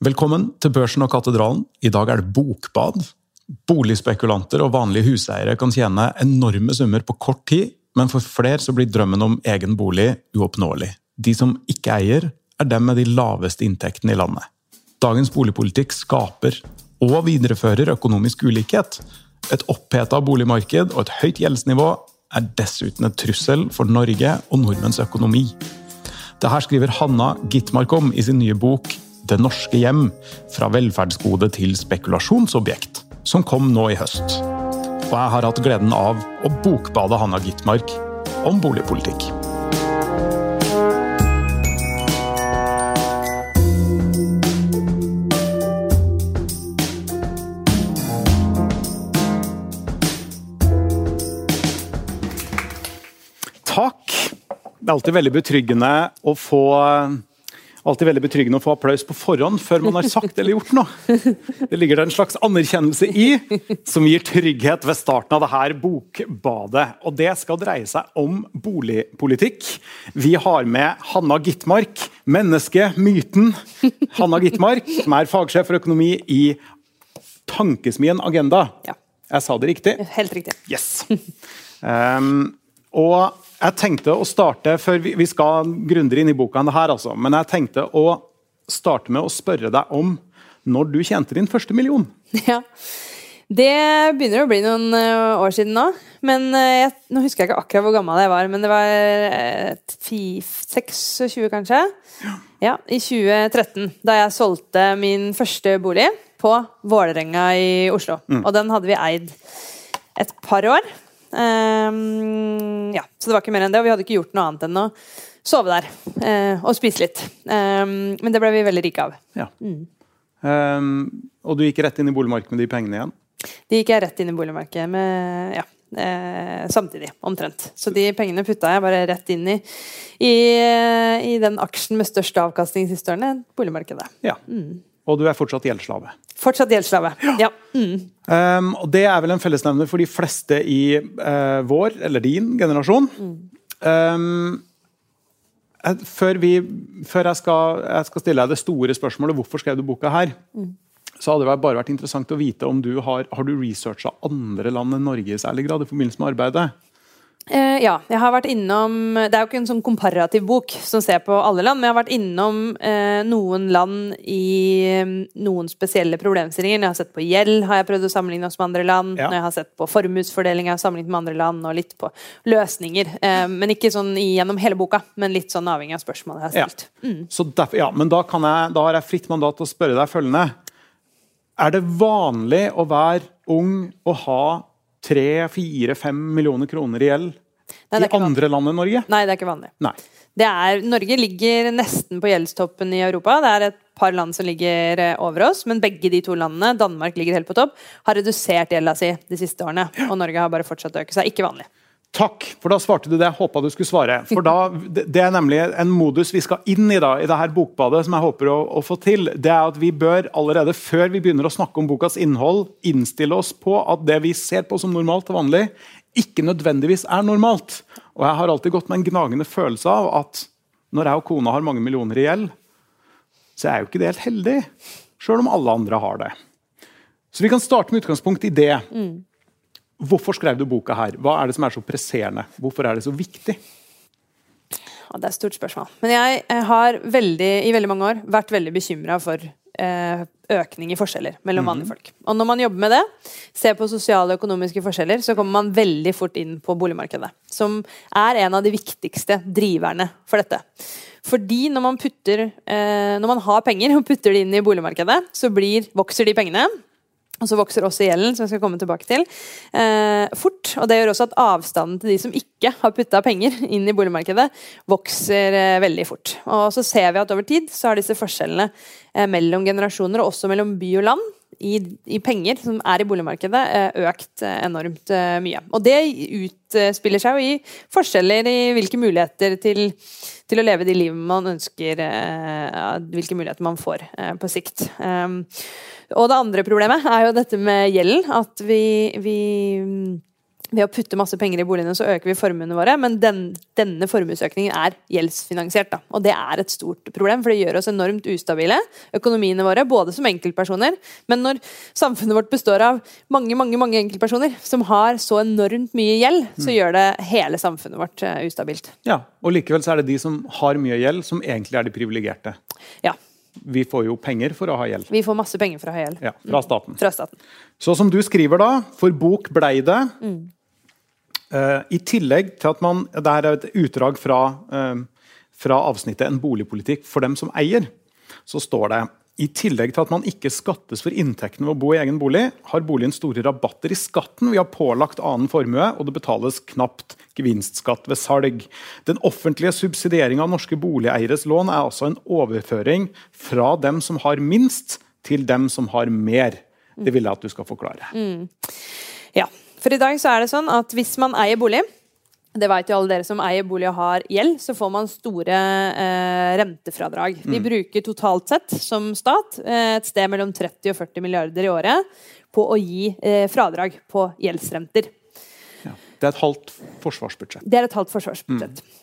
Velkommen til Børsen og katedralen. I dag er det bokbad. Boligspekulanter og vanlige huseiere kan tjene enorme summer på kort tid, men for flere så blir drømmen om egen bolig uoppnåelig. De som ikke eier, er dem med de laveste inntektene i landet. Dagens boligpolitikk skaper og viderefører økonomisk ulikhet. Et oppheta boligmarked og et høyt gjeldsnivå er dessuten et trussel for Norge og nordmenns økonomi. Dette skriver Hanna Gitmark om i sin nye bok 'Det norske hjem fra velferdsgode til spekulasjonsobjekt', som kom nå i høst. Og jeg har hatt gleden av å bokbade Hanna Gitmark om boligpolitikk. Takk. Det er alltid veldig betryggende å få alltid veldig betryggende å få applaus på forhånd før man har sagt eller gjort noe. Det ligger det en slags anerkjennelse i, som gir trygghet ved starten av dette bokbadet. Og Det skal dreie seg om boligpolitikk. Vi har med Hanna Gitmark, mennesket, myten Hanna Gitmark, som er fagsjef for økonomi i Tankesmien Agenda. Ja. Jeg sa det riktig? Helt riktig. Yes. Um, og jeg tenkte å starte, før Vi, skal grundigere inn i boka, enn det her, altså, men jeg tenkte å starte med å spørre deg om når du tjente din første million. Ja. Det begynner å bli noen eh, år siden nå. Men eh, jeg, Nå husker jeg ikke akkurat hvor gammel jeg var, men det var eh, 26 kanskje? Ja. I 2013, da jeg solgte min første bolig på Vålerenga i Oslo. Og den hadde vi eid et par år. Ehm, ja, Så det var ikke mer enn det. Og vi hadde ikke gjort noe annet enn å sove der uh, og spise litt. Um, men det ble vi veldig rike av. Ja. Um, og du gikk rett inn i boligmarkedet med de pengene igjen? De gikk jeg rett inn i boligmarkedet med ja, eh, samtidig, omtrent. Så de pengene putta jeg bare rett inn i, i, i den aksjen med størst avkastning siste årene, boligmarkedet. Ja. Og du er fortsatt gjeldsslave. Fortsatt gjeldsslave. Ja. Mm. Um, og det er vel en fellesnevner for de fleste i uh, vår, eller din, generasjon. Um, før, vi, før jeg, skal, jeg skal stille deg det store spørsmålet hvorfor skrev du boka her, så hadde det bare vært interessant å vite om du har, har du researcha andre land enn Norge i særlig grad i forbindelse med arbeidet. Eh, ja, jeg har vært innom Det er jo ikke en sånn komparativ bok som ser på alle land, men jeg har vært innom uh, noen land i um, noen spesielle problemstillinger. Når jeg har sett på gjeld, har jeg prøvd å sammenligne oss med andre land. Ja. Når jeg har sett på formuesfordeling, har jeg sammenlignet med andre land, og litt på løsninger. Uh, men ikke sånn gjennom hele boka, men litt sånn avhengig av spørsmålet jeg har stilt. Så derfor, ja, men da, kan jeg, da har jeg fritt mandat til å spørre deg følgende. Er det vanlig å være ung og ha 3-4-5 millioner kroner i gjeld Nei, i andre andre land enn Norge? Nei, det er ikke vanlig. Nei. Det er, Norge ligger nesten på gjeldstoppen i Europa. Det er et par land som ligger eh, over oss, men begge de to landene, Danmark ligger helt på topp, har redusert gjelda si de siste årene. Og Norge har bare fortsatt å øke. seg. ikke vanlig. Takk, for da svarte du det jeg håpa du skulle svare. For da, det er nemlig en modus vi skal inn i da, i det her bokbadet, som jeg håper å, å få til. Det er at Vi bør allerede før vi begynner å snakke om bokas innhold, innstille oss på at det vi ser på som normalt og vanlig, ikke nødvendigvis er normalt. Og jeg har alltid gått med en gnagende følelse av at når jeg og kona har mange millioner i gjeld, så er jo ikke det helt heldig. Sjøl om alle andre har det. Så vi kan starte med utgangspunkt i det. Hvorfor skrev du boka her? Hva er det som er så presserende? Hvorfor er det så viktig? Ja, det er et stort spørsmål. Men jeg, jeg har veldig, i veldig mange år vært veldig bekymra for eh, økning i forskjeller mellom vanlige folk. Og når man jobber med det, ser på sosiale og økonomiske forskjeller, så kommer man veldig fort inn på boligmarkedet. Som er en av de viktigste driverne for dette. Fordi når man, putter, eh, når man har penger og putter det inn i boligmarkedet, så blir, vokser de pengene. Og så vokser også gjelden, som jeg skal komme tilbake til, eh, fort. Og det gjør også at avstanden til de som ikke har putta penger inn i boligmarkedet, vokser eh, veldig fort. Og så ser vi at over tid så har disse forskjellene eh, mellom generasjoner, og også mellom by og land, i, i penger som er i boligmarkedet, eh, økt eh, enormt eh, mye. Og det utspiller seg jo i forskjeller i hvilke muligheter til, til å leve de livet man ønsker, hvilke muligheter man får på sikt. Um, og det andre problemet er jo dette med gjelden. At vi, vi ved å putte masse penger i boligene, så øker vi formuene våre. Men den, denne formuesøkningen er gjeldsfinansiert. Da. Og det er et stort problem, for det gjør oss enormt ustabile. Økonomiene våre, både som enkeltpersoner, men når samfunnet vårt består av mange mange, mange enkeltpersoner som har så enormt mye gjeld, så mm. gjør det hele samfunnet vårt uh, ustabilt. Ja, Og likevel så er det de som har mye gjeld, som egentlig er de privilegerte. Ja. Vi får jo penger for å ha gjeld. Vi får masse penger for å ha gjeld. Ja, Fra staten. Mm. Fra staten. Så som du skriver da, for bok blei det. Mm. Uh, I tillegg til at man Det er et utdrag fra, uh, fra avsnittet 'En boligpolitikk for dem som eier'. Så står det i tillegg til at man ikke skattes for inntektene ved å bo i egen bolig, har boligen store rabatter i skatten vi har pålagt annen formue, og det betales knapt gevinstskatt ved salg. Den offentlige subsidieringa av norske boligeieres lån er altså en overføring fra dem som har minst, til dem som har mer. Det vil jeg at du skal forklare. Mm. Ja, for i dag så er det sånn at hvis man eier bolig det vet jo alle dere som eier bolig og har gjeld, så får man store eh, rentefradrag. Mm. Bruker totalt sett som stat eh, et sted mellom 30 og 40 milliarder i året på å gi eh, fradrag på gjeldsrenter. Ja. Det er et halvt forsvarsbudsjett. Det er et halvt forsvarsbudsjett. Mm.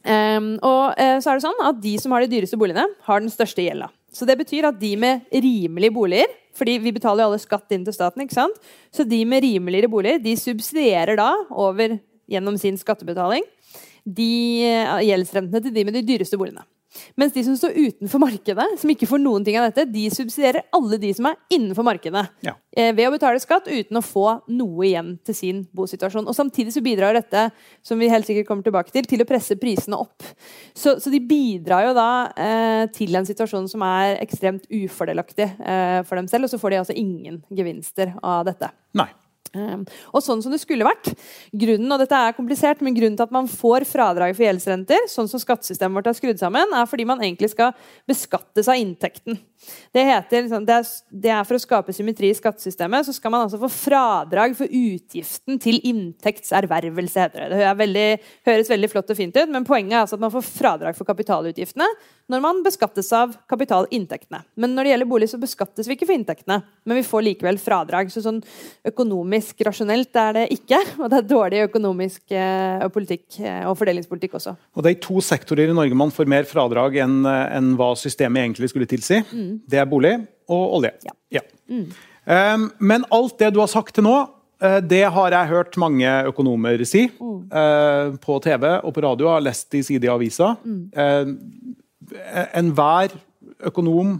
Um, og uh, så er det sånn at De som har de dyreste boligene, har den største gjelda. Så det betyr at de med rimelige boliger fordi vi betaler jo alle skatt inn til staten. ikke sant? Så de med rimeligere boliger de subsidierer da over gjennom sin skattebetaling de uh, gjeldsrentene til de med de dyreste boligene. Mens de som står utenfor markedet, som ikke får noen ting av dette, de subsidierer alle de som er innenfor markedet. Ja. Eh, ved å betale skatt uten å få noe igjen til sin bosituasjon. Og Samtidig så bidrar dette som vi helt sikkert kommer tilbake til, til å presse prisene opp. Så, så de bidrar jo da eh, til en situasjon som er ekstremt ufordelaktig eh, for dem selv, og så får de altså ingen gevinster av dette. Nei. Um, og sånn som det skulle vært. Grunnen og dette er komplisert, men grunnen til at man får fradrag for gjeldsrenter, sånn som skattesystemet vårt er skrudd sammen, er fordi man egentlig skal beskattes av inntekten. Det, heter, liksom, det, er, for å skape symmetri i skattesystemet. Så skal man altså få fradrag for utgiften til inntektservervelse. heter Det Det høres veldig flott og fint ut, men poenget er altså at man får fradrag for kapitalutgiftene når man beskattes av kapitalinntektene. Men når det gjelder bolig, så beskattes vi ikke for inntektene, men vi får likevel fradrag. Så sånn økonomisk rasjonelt er det ikke, og det er dårlig økonomisk eh, politikk eh, og fordelingspolitikk også. Og det er i to sektorer i Norge man får mer fradrag enn, en hva systemet egentlig skulle tilsi. Mm. Det er bolig og olje. Ja. ja. Mm. Um, men alt det du har sagt til nå, uh, det har jeg hørt mange økonomer si. Mm. På TV og på radio. har lest i side i avisa. Mm. Enhver økonom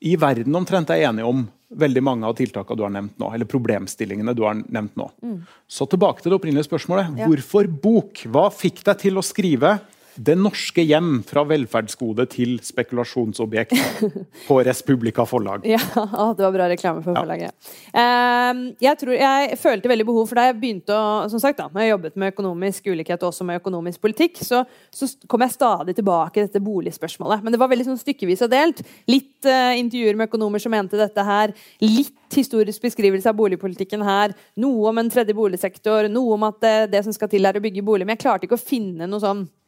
i verden omtrent er enig om veldig mange av tiltakene du har nevnt nå, eller problemstillingene du har nevnt nå. Mm. Så tilbake til det opprinnelige spørsmålet. Ja. Hvorfor bok? Hva fikk deg til å skrive det norske hjem fra velferdsgode til spekulasjonsobjekt på Respublika forlag. Ja, det var bra reklame for forlaget. Ja. Jeg, tror, jeg følte veldig behov for da jeg begynte å som sagt da, når jeg jobbet med økonomisk ulikhet og også med økonomisk politikk, så, så kom jeg stadig tilbake til dette boligspørsmålet. Men det var veldig sånn stykkevis og delt. Litt uh, intervjuer med økonomer som mente dette her. Litt historisk beskrivelse av boligpolitikken her. Noe om en tredje boligsektor. Noe om at det, det som skal til, er å bygge bolig. Men jeg klarte ikke å finne noe sånn Eh,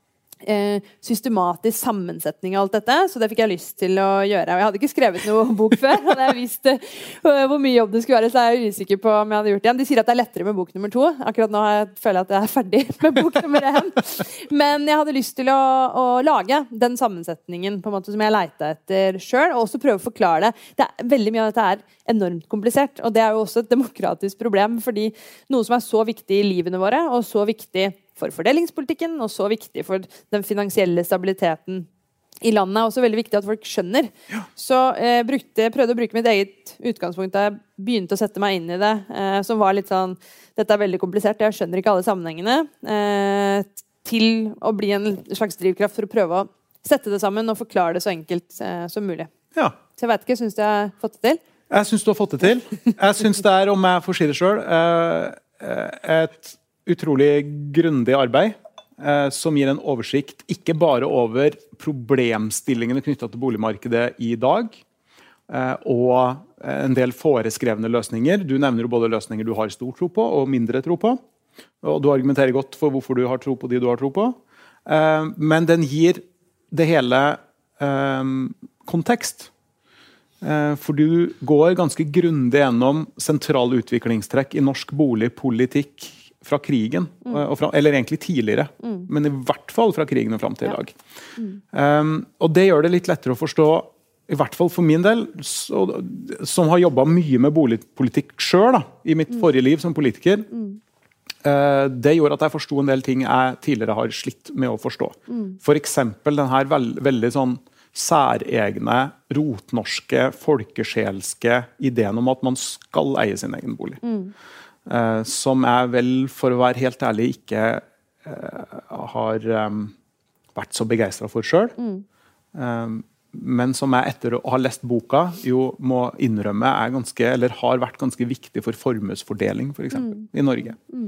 systematisk sammensetning av alt dette, så det fikk jeg lyst til å gjøre. Jeg hadde ikke skrevet noe bok før. Hadde jeg visst uh, hvor mye jobb det skulle være, så er jeg usikker på om jeg hadde gjort det igjen. De sier at det er lettere med bok nummer to. Akkurat nå jeg føler jeg at jeg er ferdig med bok nummer én. Men jeg hadde lyst til å, å lage den sammensetningen på en måte som jeg leita etter sjøl, og også prøve å forklare det. det er, veldig mye av dette er enormt komplisert, og det er jo også et demokratisk problem, fordi noe som er så viktig i livene våre, og så viktig for fordelingspolitikken og så viktig for den finansielle stabiliteten i landet. er også veldig viktig at folk skjønner. Ja. Så eh, brukte, prøvde å bruke mitt eget utgangspunkt da jeg begynte å sette meg inn i det, eh, som var litt sånn Dette er veldig komplisert, jeg skjønner ikke alle sammenhengene. Eh, til å bli en slags drivkraft for å prøve å sette det sammen og forklare det så enkelt eh, som mulig. Ja. Så jeg vet ikke, syns du jeg har fått det til? Jeg syns du har fått det til. Jeg syns det er, om jeg får si det sjøl, eh, eh, et utrolig grundig arbeid eh, som gir en oversikt ikke bare over problemstillingene knytta til boligmarkedet i dag, eh, og en del foreskrevne løsninger. Du nevner jo både løsninger du har stor tro på, og mindre tro på. Og du argumenterer godt for hvorfor du har tro på de du har tro på. Eh, men den gir det hele eh, kontekst. Eh, for du går ganske grundig gjennom sentrale utviklingstrekk i norsk boligpolitikk fra krigen. Og fra, eller egentlig tidligere, men i hvert fall fra krigen og fram til i dag. Um, og det gjør det litt lettere å forstå, i hvert fall for min del, så, som har jobba mye med boligpolitikk sjøl i mitt forrige liv som politiker. Uh, det gjorde at jeg forsto en del ting jeg tidligere har slitt med å forstå. Mm. F.eks. For den her veld, veldig sånn særegne, rotnorske, folkesjelske ideen om at man skal eie sin egen bolig. Mm. Uh, som jeg vel, for å være helt ærlig, ikke uh, har um, vært så begeistra for sjøl. Mm. Men som jeg etter å ha lest boka jo må innrømme er ganske, eller har vært ganske viktig for formuesfordeling for eksempel, mm. i Norge. Mm.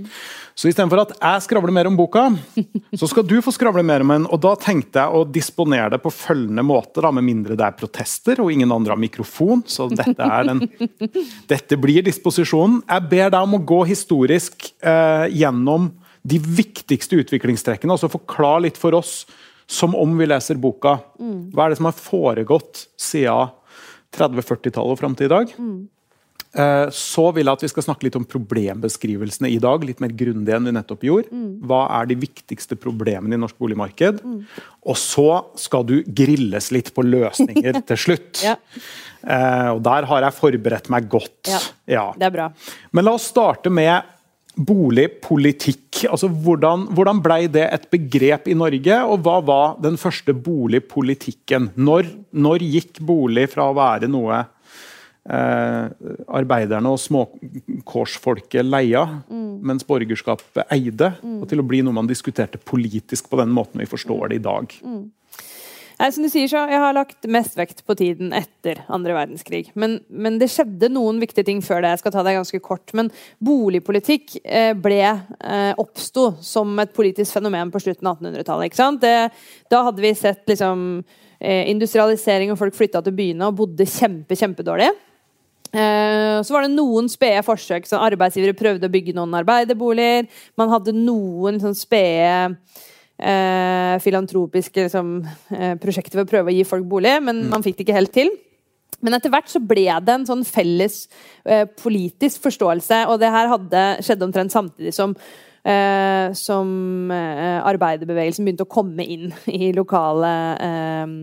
Så istedenfor at jeg skravler mer om boka, så skal du få skravle mer om den. Og da tenkte jeg å disponere det på følgende måte, da, med mindre det er protester og ingen andre har mikrofon. Så dette, den, dette blir disposisjonen. Jeg ber deg om å gå historisk eh, gjennom de viktigste utviklingstrekkene, altså forklar litt for oss som om vi leser boka. Mm. Hva er det som har foregått siden 30-40-tallet og fram til i dag? Mm. Eh, så vil jeg at vi skal snakke litt om problembeskrivelsene i dag. Litt mer grundig enn vi nettopp gjorde. Mm. Hva er de viktigste problemene i norsk boligmarked? Mm. Og så skal du grilles litt på løsninger til slutt. ja. Eh, og der har jeg forberedt meg godt. Ja, ja. Det er bra. Men la oss starte med boligpolitikk. Altså, hvordan, hvordan ble det et begrep i Norge, og hva var den første boligpolitikken? Når, når gikk bolig fra å være noe eh, arbeiderne og småkårsfolket leia, mm. mens borgerskapet eide, mm. og til å bli noe man diskuterte politisk på den måten vi forstår det i dag? Mm. Nei, som du sier så, Jeg har lagt mest vekt på tiden etter andre verdenskrig. Men, men, det skjedde noen viktige ting før det. Jeg skal ta det ganske kort. Men boligpolitikk eh, ble eh, oppsto som et politisk fenomen på slutten av 1800-tallet. Da hadde vi sett liksom, eh, industrialisering, og folk flytta til byene og bodde kjempe, kjempedårlig. Eh, så var det noen spede forsøk. så Arbeidsgivere prøvde å bygge noen arbeiderboliger. Man hadde noen sånn spede eh, filantropiske liksom, eh, prosjekter for å prøve å gi folk bolig, men mm. man fikk det ikke helt til. Men etter hvert så ble det en sånn felles eh, politisk forståelse, og det her hadde skjedd omtrent samtidig som eh, som eh, arbeiderbevegelsen begynte å komme inn i lokale Eh,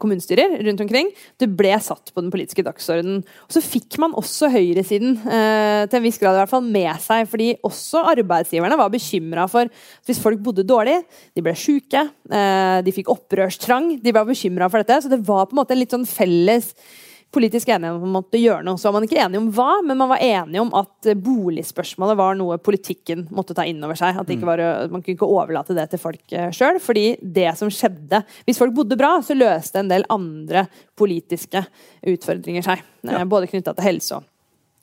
kommunestyrer rundt omkring. Det ble satt på den politiske dagsordenen. Og så fikk man også høyresiden eh, til en viss grad i hvert fall med seg. fordi også arbeidsgiverne var bekymra for at hvis folk bodde dårlig, de ble sjuke, eh, de fikk opprørstrang, de var bekymra for dette. Så det var på en måte en litt sånn felles politisk enige om at man måtte gjøre noe. Så var man ikke enige om hva, men man var enige om at eh, boligspørsmålet var noe politikken måtte ta inn over seg. At var, Man kunne ikke overlate det til folk eh, sjøl. Fordi det som skjedde Hvis folk bodde bra, så løste en del andre politiske utfordringer seg. Ja. Både knytta til helse og,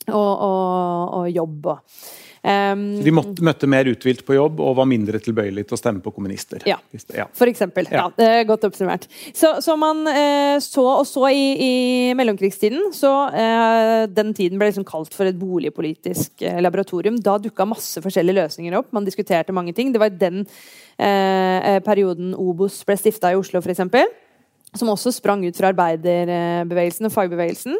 og, og, og jobb. og Um, de måtte, møtte mer uthvilt på jobb og var mindre tilbøyelig til å stemme på kommunister. Ja, ja. for eksempel. Ja. ja godt oppsummert. Så, så man eh, så og så i, i mellomkrigstiden, så eh, den tiden ble liksom kalt for et boligpolitisk eh, laboratorium. Da dukka masse forskjellige løsninger opp. Man diskuterte mange ting. Det var i den eh, eh, perioden Obos ble stifta i Oslo, f.eks. Som også sprang ut fra arbeiderbevegelsen og fagbevegelsen.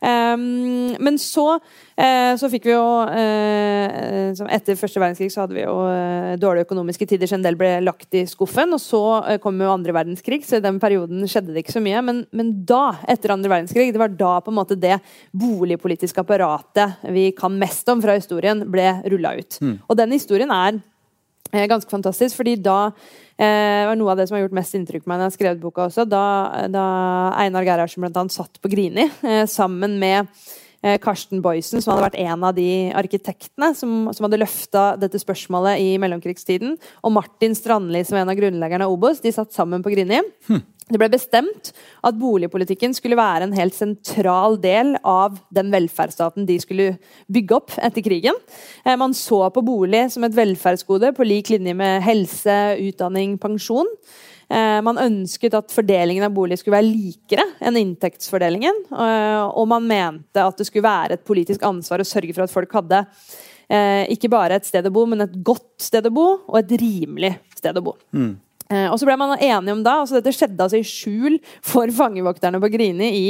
Um, men så, uh, så fikk vi jo uh, Etter første verdenskrig så hadde vi jo uh, dårlige økonomiske tider, så en del ble lagt i skuffen. Og så kom jo andre verdenskrig, så i den perioden skjedde det ikke så mye. Men, men, da, etter andre verdenskrig, det var da på en måte det boligpolitiske apparatet vi kan mest om fra historien, ble rulla ut. Mm. Og den historien er ganske fantastisk, fordi da Eh, var noe av det som har gjort mest inntrykk på meg når jeg har skrevet boka også. Da, da Einar Gerhardsen annet satt på Grini eh, sammen med eh, Karsten Boysen, som hadde vært en av de arkitektene som, som hadde løfta dette spørsmålet i mellomkrigstiden. Og Martin Strandli, som er en av grunnleggerne av Obos. De satt sammen på Grini. Hm. Det ble bestemt at boligpolitikken skulle være en helt sentral del av den velferdsstaten de skulle bygge opp etter krigen. Eh, man så på bolig som et velferdsgode på lik linje med helse, utdanning, pensjon. Eh, man ønsket at fordelingen av bolig skulle være likere enn inntektsfordelingen. Eh, og man mente at det skulle være et politisk ansvar å sørge for at folk hadde ikke bare et sted å bo, men et godt sted å bo, og et rimelig sted å bo. Mm. Eh, og så ble man enige om da, altså Dette skjedde altså i skjul for fangevokterne på Grini i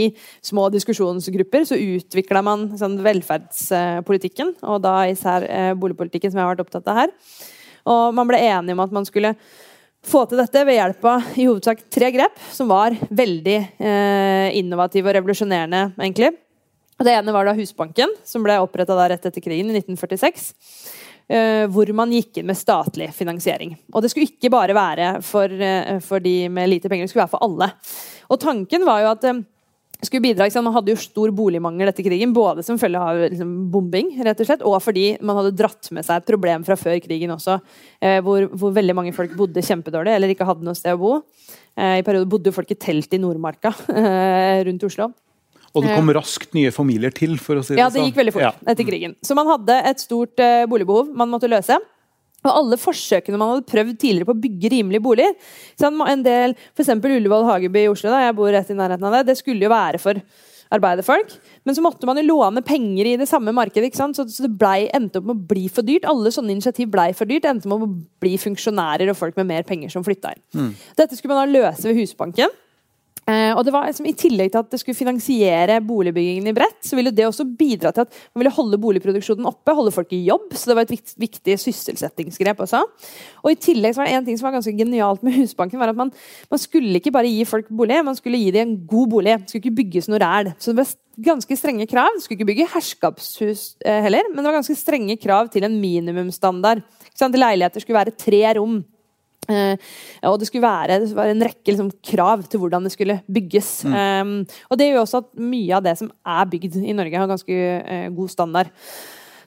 små diskusjonsgrupper. Så utvikla man sånn, velferdspolitikken, og da især eh, boligpolitikken, som jeg har vært opptatt av her. Og man ble enige om at man skulle få til dette ved hjelp av i hovedsak tre grep, som var veldig eh, innovative og revolusjonerende, egentlig. Det ene var da Husbanken, som ble oppretta rett etter krigen i 1946. Eh, hvor man gikk inn med statlig finansiering. Og det skulle ikke bare være for, eh, for, de med lite penger, det skulle være for alle. Og tanken var jo at um, skulle bidra, Man hadde jo stor boligmangel etter krigen, både som følge av liksom, bombing rett og slett, og fordi man hadde dratt med seg et problem fra før krigen også, eh, hvor, hvor, veldig mange folk bodde kjempedårlig eller ikke hadde noe sted å bo. I perioder bodde folk i telt i Nordmarka rundt Oslo. Og det kom raskt nye familier til? for å si det sånn. Ja, det gikk veldig fort ja. etter krigen. Så man hadde et stort uh, boligbehov man måtte løse. Og alle forsøkene man hadde prøvd tidligere på å bygge rimelige boliger så en del, F.eks. Ullevål Hageby i Oslo, da, jeg bor rett i nærheten av det, det skulle jo være for arbeiderfolk. Men så måtte man jo låne penger i det samme markedet. Så, så det ble, endte opp med å bli for dyrt. Alle sånne initiativ ble for dyrt. endte med å bli funksjonærer og folk med mer penger som flytta inn. Mm. Dette skulle man da løse ved Husbanken. Eh, og det var liksom, I tillegg til at det skulle finansiere boligbyggingen i bredt, så ville det også bidra til at man ville holde boligproduksjonen oppe, holde folk i jobb. Så det var et viktig, sysselsettingsgrep også. Og i tillegg så var det en ting som var ganske genialt med Husbanken, var at man, man skulle ikke bare gi folk bolig, man skulle gi dem en god bolig. Det skulle ikke bygges noe ræl. Så det var ganske strenge krav. Du skulle ikke bygge herskapshus eh, heller, men det var ganske strenge krav til en minimumsstandard. Leiligheter skulle være tre rom. Uh, og det skulle være, det være en rekke liksom, krav til hvordan det skulle bygges. Mm. Um, og det gjør også at mye av det som er bygd i Norge, har ganske uh, god standard.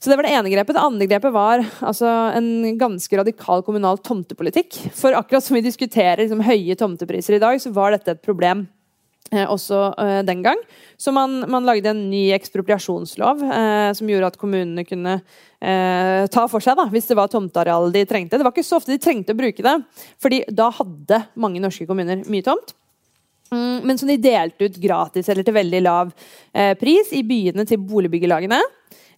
Så Det var det ene grepet. Det andre grepet var altså, en ganske radikal kommunal tomtepolitikk. For akkurat som vi diskuterer liksom, høye tomtepriser i dag, så var dette et problem Eh, også eh, den gang. Så man, man, lagde en ny ekspropriasjonslov eh, som gjorde at kommunene kunne eh, ta for seg da, hvis det var tomteareal de trengte. Det var ikke så ofte de trengte å bruke det, fordi da hadde mange norske kommuner mye tomt. Mm, men som de delte ut gratis eller til veldig lav eh, pris i byene til boligbyggelagene.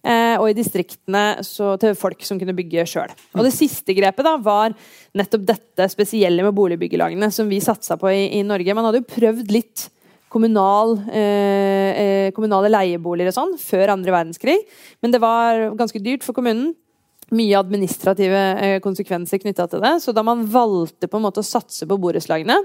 Eh, og i distriktene til folk som kunne bygge sjøl. Og det siste grepet da, var nettopp dette spesielle med boligbyggelagene som vi satsa på i, i Norge. Man hadde jo prøvd litt kommunal, eh, eh, kommunale leieboliger og sånn før andre verdenskrig. Men det var ganske dyrt for kommunen. Mye administrative eh, konsekvenser knytta til det. Så da man valgte på en måte å satse på borettslagene,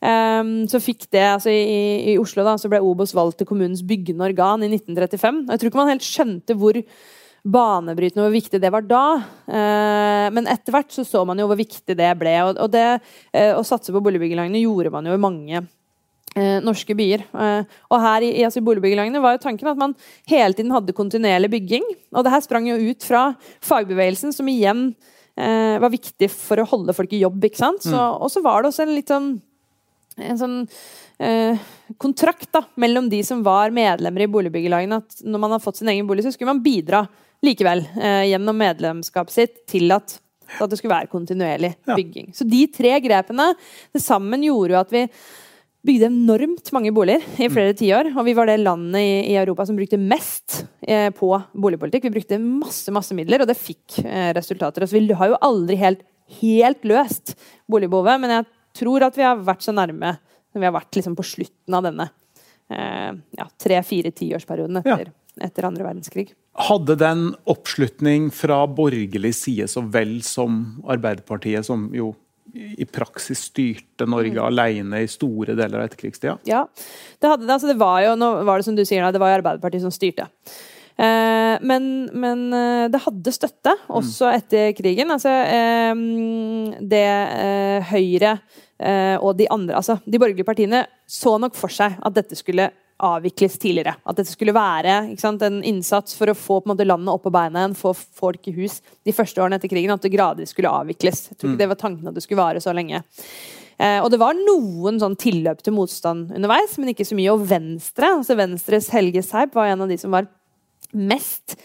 Um, så fikk det altså i, i, Oslo da, så ble Obos valgt til kommunens byggende organ i 1935. Og jeg tror ikke man helt skjønte hvor banebrytende og hvor viktig det var da. Uh, men etter hvert så, så man jo hvor viktig det ble. Og, og det uh, å satse på boligbyggelagene gjorde man jo i mange Eh, norske byer. Eh, og her i, altså boligbyggelagene var jo tanken at man hele tiden hadde kontinuerlig bygging. Og det her sprang jo ut fra fagbevegelsen, som igjen eh, var viktig for å holde folk i jobb. ikke sant? Så, mm. Og så var det også en litt sånn en sånn eh, kontrakt da, mellom de som var medlemmer i boligbyggelagene, at når man har fått sin egen bolig, så skulle man bidra likevel eh, gjennom medlemskapet sitt til at, at det skulle være kontinuerlig bygging. Ja. Så de tre grepene det sammen gjorde jo at vi bygde enormt mange boliger i mm. flere tiår. Og vi var det landet i, i Europa som brukte mest eh, på boligpolitikk. Vi brukte masse masse midler, og det fikk eh, resultater. Så vi har jo aldri helt, helt løst boligbehovet, men jeg tror at vi har vært så nærme som vi har vært liksom, på slutten av denne eh, ja, tre-fire tiårsperioden etter, ja. etter andre verdenskrig. Hadde den oppslutning fra borgerlig side så vel som Arbeiderpartiet, som jo i praksis styrte Norge mm. alene i store deler av etterkrigstida? Ja, det hadde. Altså, det var jo, nå var det som du sier, det var jo Arbeiderpartiet som styrte. Eh, men, men, eh, det hadde støtte også mm. etter krigen. Altså, eh, det eh, Høyre og de andre, altså de borgerlige partiene, så nok for seg at dette skulle avvikles tidligere. At dette skulle være sant, en innsats for å få måte, landet opp på beina igjen, få folk i hus de første årene etter krigen. At det gradvis skulle avvikles. Jeg tror ikke mm. det var tanken at det skulle vare så lenge. Eh, og det var noen sånn tilløp til motstand underveis, men ikke så mye. Og Venstre, altså Venstres Helge Seip, var en av de som var mest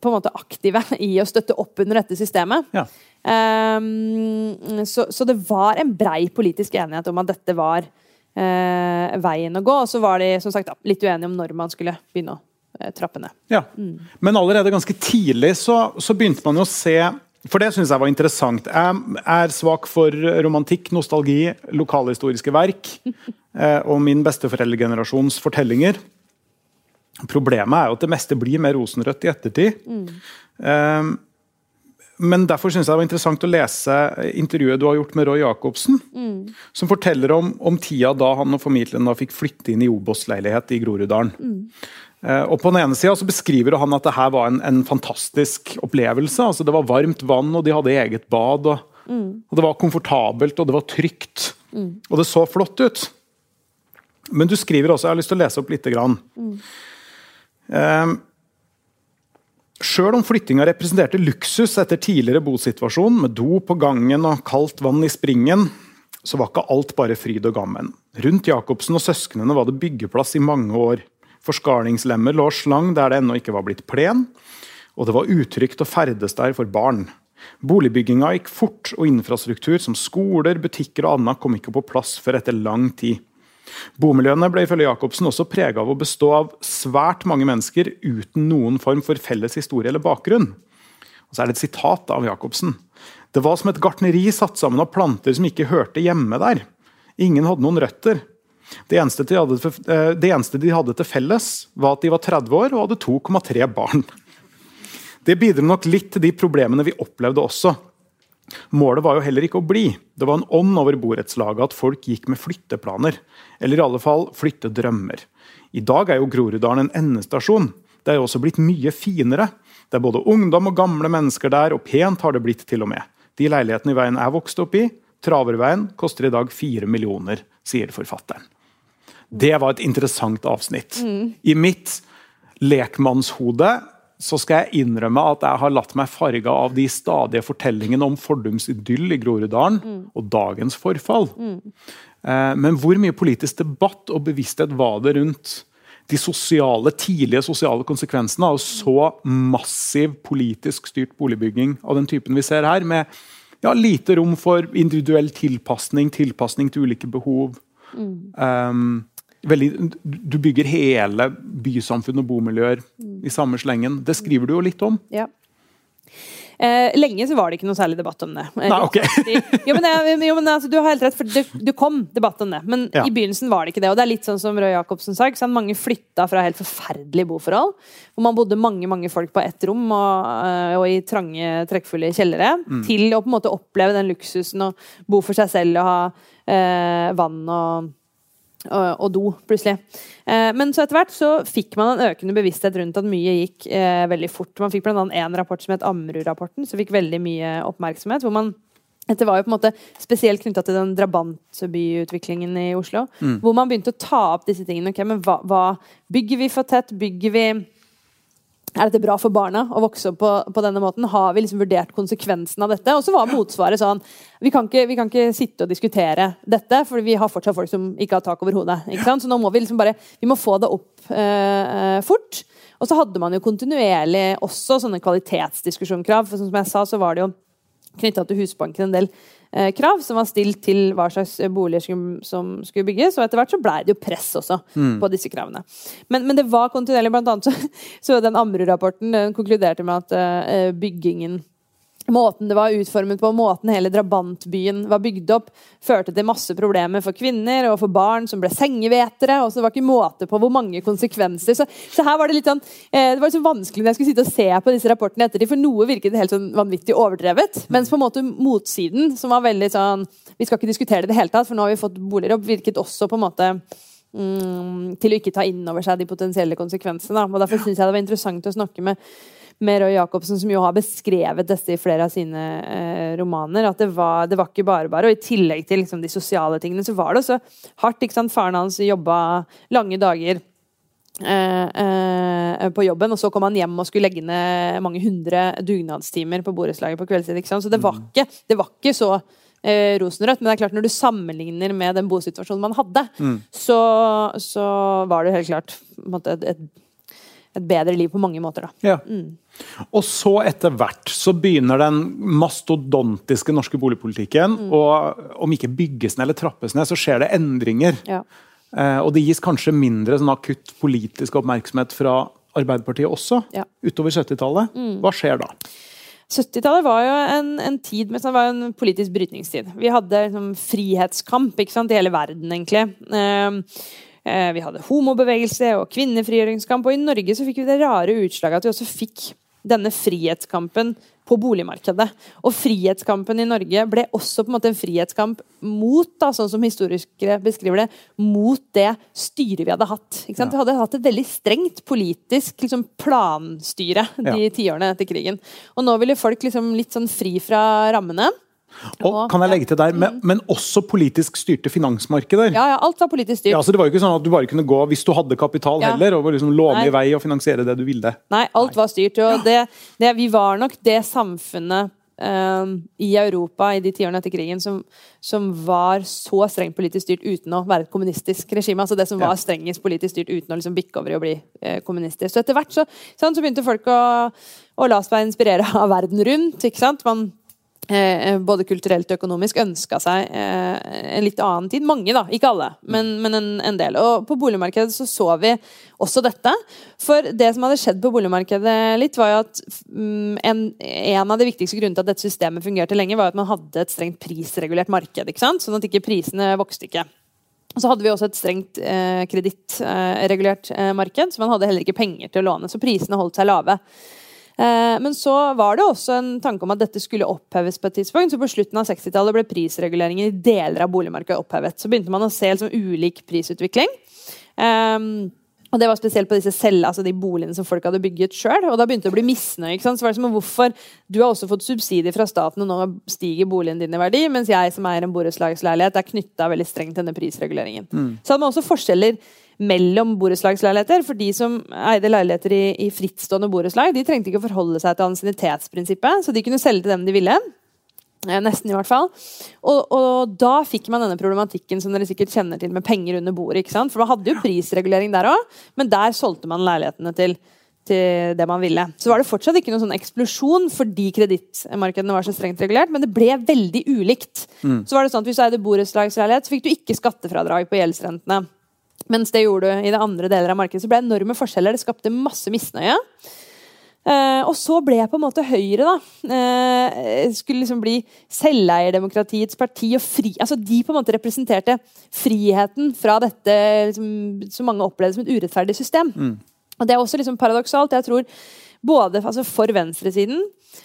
på en måte aktive i å støtte opp under dette systemet. Ja. Um, så, så, det var en brei politisk enighet om at dette var eh, veien å gå. Og så var de som sagt, litt uenige om når man skulle begynne å eh, trappe ned. Ja. Mm. Men allerede ganske tidlig så, så, begynte man jo å se For det syns jeg var interessant. Jeg er svak for romantikk, nostalgi, lokalhistoriske verk eh, og min besteforeldregenerasjons fortellinger. Problemet er jo at det meste blir mer rosenrødt i ettertid. Mm. Eh, men derfor syns jeg det var interessant å lese intervjuet du har gjort med Roy Jacobsen. Mm. Som forteller om, om, tida da han og familien da fikk flytte inn i Obos-leilighet i Groruddalen. Mm. Eh, og på den ene sida beskriver han at det her var en, en, fantastisk opplevelse. altså Det var varmt vann, og de hadde eget bad. Og, mm. og Det var komfortabelt og det var trygt. Mm. Og det så flott ut. Men du skriver også, jeg har lyst til å lese opp lite grann. Mm. Um, Sjøl om flyttinga representerte luksus etter tidligere bosituasjon, med do på gangen og kaldt vann i springen, så var ikke alt bare fryd og gammen. Rundt Jacobsen og søsknene var det byggeplass i mange år. Forskalingslemmer lå slang der det ennå ikke var blitt plen, og det var utrygt å ferdes der for barn. Boligbygginga gikk fort, og infrastruktur som skoler, butikker og annet kom ikke på plass før etter lang tid. Bomiljøene ble ifølge Jacobsen også prega av å bestå av svært mange mennesker uten noen form for felles historie eller bakgrunn. Og så er det et sitat av Jacobsen. Det var som et gartneri satt sammen av planter som ikke hørte hjemme der. Ingen hadde noen røtter. Det eneste, de hadde, eh, det eneste de hadde til felles, var at de var 30 år og hadde 2,3 barn. Det bidro nok litt til de problemene vi opplevde også. Målet var jo heller ikke å bli. Det var en ånd over borettslaget at folk gikk med flytteplaner. Eller i alle fall flyttedrømmer. I dag er jo Groruddalen en endestasjon. Det er jo også blitt mye finere. Det er både ungdom og gamle mennesker der, og pent har det blitt til og med. De leilighetene i veien jeg vokste opp i, Traverveien, koster i dag fire millioner, sier forfatteren. Det var et interessant avsnitt. Mm. I mitt lekmannshode så skal jeg innrømme at jeg har latt meg farge av de stadige fortellingene om fordumsidyll i Groruddalen mm. og dagens forfall. Mm. Eh, men hvor mye politisk debatt og bevissthet var det rundt de sosiale, tidlige sosiale konsekvensene av så massiv politisk styrt boligbygging av den typen vi ser her, med ja, lite rom for individuell tilpasning, tilpasning til ulike behov. Mm. Um, veldig, du bygger hele bysamfunn og bomiljøer i samme slengen. Det skriver du jo litt om. Ja. Eh, lenge så var det ikke noe særlig debatt om det. Nei, ok. jo, men, jo, men altså, Du har helt rett, for det, du kom debatt om det. Men ja. i begynnelsen var det ikke det. Og det er litt sånn som Røe Jacobsen sa. Mange flytta fra helt forferdelige boforhold. Hvor man bodde mange mange folk på ett rom og, eh, og i trange, trekkfulle kjellere. Mm. Til å på en måte oppleve den luksusen og bo for seg selv og ha eh, vann og og, do, plutselig. Eh, men så etter hvert så fikk man en økende bevissthet rundt at mye gikk eh, veldig fort. Man fikk bl.a. en rapport som het Ammerud-rapporten, som fikk veldig mye oppmerksomhet. hvor man dette var jo på en måte spesielt knytta til den drabantbyutviklingen i Oslo. Mm. Hvor man begynte å ta opp disse tingene. Okay, men hva, hva Bygger vi for tett? Bygger vi er dette bra for barna å vokse opp på, på, denne måten? Har vi liksom vurdert konsekvensen av dette? Og så var motsvaret sånn vi kan, ikke, vi kan, ikke, sitte og diskutere dette, for vi har fortsatt folk som ikke har tak over hodet. Så nå må vi liksom bare vi må få det opp eh, fort. Og så hadde man jo kontinuerlig også sånne kvalitetsdiskusjonkrav. For som jeg sa, så var det jo knytta til Husbanken en del Eh, krav som var stilt til hva slags boliger som, som skulle bygges. Og etter hvert så ble det jo press også mm. på disse kravene. Men, men, det var kontinuerlig. Blant annet så, så den Ammerud-rapporten konkluderte med at eh, byggingen Måten det var utformet på, måten hele drabantbyen var bygd opp, førte til masse problemer for kvinner og for barn som ble sengevetere. og så Det var ikke måte på hvor mange konsekvenser. Så, så her var det litt sånn, eh, det var så vanskelig når jeg skulle sitte og se på disse rapportene ettertid, for noe virket helt sånn vanvittig overdrevet. Mens på en måte motsiden, som var veldig sånn Vi skal ikke diskutere det i det hele tatt, for nå har vi fått boliger opp, virket også på en måte mm, til å ikke ta inn over seg de potensielle konsekvensene. Da. og Derfor syns jeg det var interessant å snakke med med Roy Jacobsen, som jo har beskrevet dette i flere av sine eh, romaner. At det var, det var, ikke bare bare. Og i tillegg til liksom, de sosiale tingene, så var det også hardt. ikke sant? Faren hans jobba lange dager. Eh, eh, på jobben, og så kom han hjem og skulle legge ned mange hundre dugnadstimer på borettslaget på kveldstid. Så det var mm. ikke, det var ikke så eh, rosenrødt. Men det er klart når du sammenligner med den bosituasjonen man hadde, mm. så, så, var det helt klart måte, et, et et bedre liv på mange måter. Ja. Mm. Og så etter hvert så begynner den mastodontiske norske boligpolitikken mm. og om ikke bygges ned eller trappes ned, så skjer det endringer. Ja. Eh, og det gis kanskje mindre sånn akutt politisk oppmerksomhet fra Arbeiderpartiet også, ja. utover 70-tallet. Mm. Hva skjer da? 70-tallet var jo en, en, tid med, var en politisk brytningstid. Vi hadde liksom, frihetskamp ikke sant, i hele verden, egentlig. Eh, vi hadde homobevegelse og kvinnefrigjøringskamp. Og i Norge så fikk vi det rare utslaget at vi også fikk denne frihetskampen på boligmarkedet. Og frihetskampen i Norge ble også på en måte en frihetskamp mot, da, sånn som historikere beskriver det, mot det styret vi hadde hatt. Ja. Vi hadde hatt et veldig strengt politisk liksom, planstyre de ja. tiårene etter krigen. Og nå ville folk liksom litt sånn fri fra rammene. Og kan jeg legge til der, men, men også politisk styrte finansmarkeder. Ja, ja, alt var politisk styrt. Ja, så Det var jo ikke sånn at du bare kunne gå hvis du hadde kapital ja. heller, og liksom låne Nei. i vei og finansiere det du ville. Nei, alt Nei. var styrt. Og det, det, vi var nok det samfunnet um, i Europa i de tiårene etter krigen som, som, var så strengt politisk styrt uten å være et kommunistisk regime. Altså det som var strengest politisk styrt uten å liksom bikke over i å bli eh, kommunistisk. Så etter hvert så, sånn, så begynte folk å, å la seg inspirere av verden rundt. ikke sant? Man både kulturelt og økonomisk ønska seg eh, en litt annen tid. Mange, da. Ikke alle, men, men en, en, del. Og på boligmarkedet så så vi også dette. For det som hadde skjedd på boligmarkedet litt, var jo at mm, en, en, av de viktigste grunnene til at dette systemet fungerte lenge, var at man hadde et strengt prisregulert marked. ikke sant? Sånn at ikke prisene vokste ikke. Og så hadde vi også et strengt eh, kredittregulert eh, marked, så man hadde heller ikke penger til å låne. Så prisene holdt seg lave. Eh, men så var det også en tanke om at dette skulle oppheves på et tidspunkt. Så på slutten av 60-tallet ble prisreguleringen i deler av boligmarkedet opphevet. Så begynte man å se liksom ulik prisutvikling. Um, og det var spesielt på disse selv, altså de boligene som folk hadde bygget sjøl. Og da begynte det å bli misnøye. Så var det som hvorfor Du har også fått subsidier fra staten, og nå stiger boligen din i verdi, mens jeg som eier en borettslagsleilighet, er knytta veldig strengt til denne prisreguleringen. Mm. Så hadde man også forskjeller mellom borettslagsleiligheter. For de som eide leiligheter i, i frittstående borettslag, de trengte ikke å forholde seg til ansiennitetsprinsippet, så de kunne selge til dem de ville. Eh, nesten, i hvert fall. Og, og, da fikk man denne problematikken som dere sikkert kjenner til med penger under bordet. ikke sant? For man hadde jo prisregulering der òg, men der solgte man leilighetene til, til det man ville. Så var det fortsatt ikke noen sånn eksplosjon fordi kredittmarkedene var så strengt regulert, men det ble veldig ulikt. Mm. Så var det sånn at Hvis du eide borettslagsleilighet, så fikk du ikke skattefradrag på gjeldsrentene. Mens det gjorde du i det andre deler av markedet. Så ble det enorme forskjeller. Det skapte masse misnøye. Uh, og så ble jeg på en måte Høyre, da. Uh, skulle liksom bli selveierdemokratiets parti. og fri, altså De på en måte representerte friheten fra dette liksom, som mange opplevde som et urettferdig system. Mm. Og Det er også liksom paradoksalt. Jeg tror både altså For venstresiden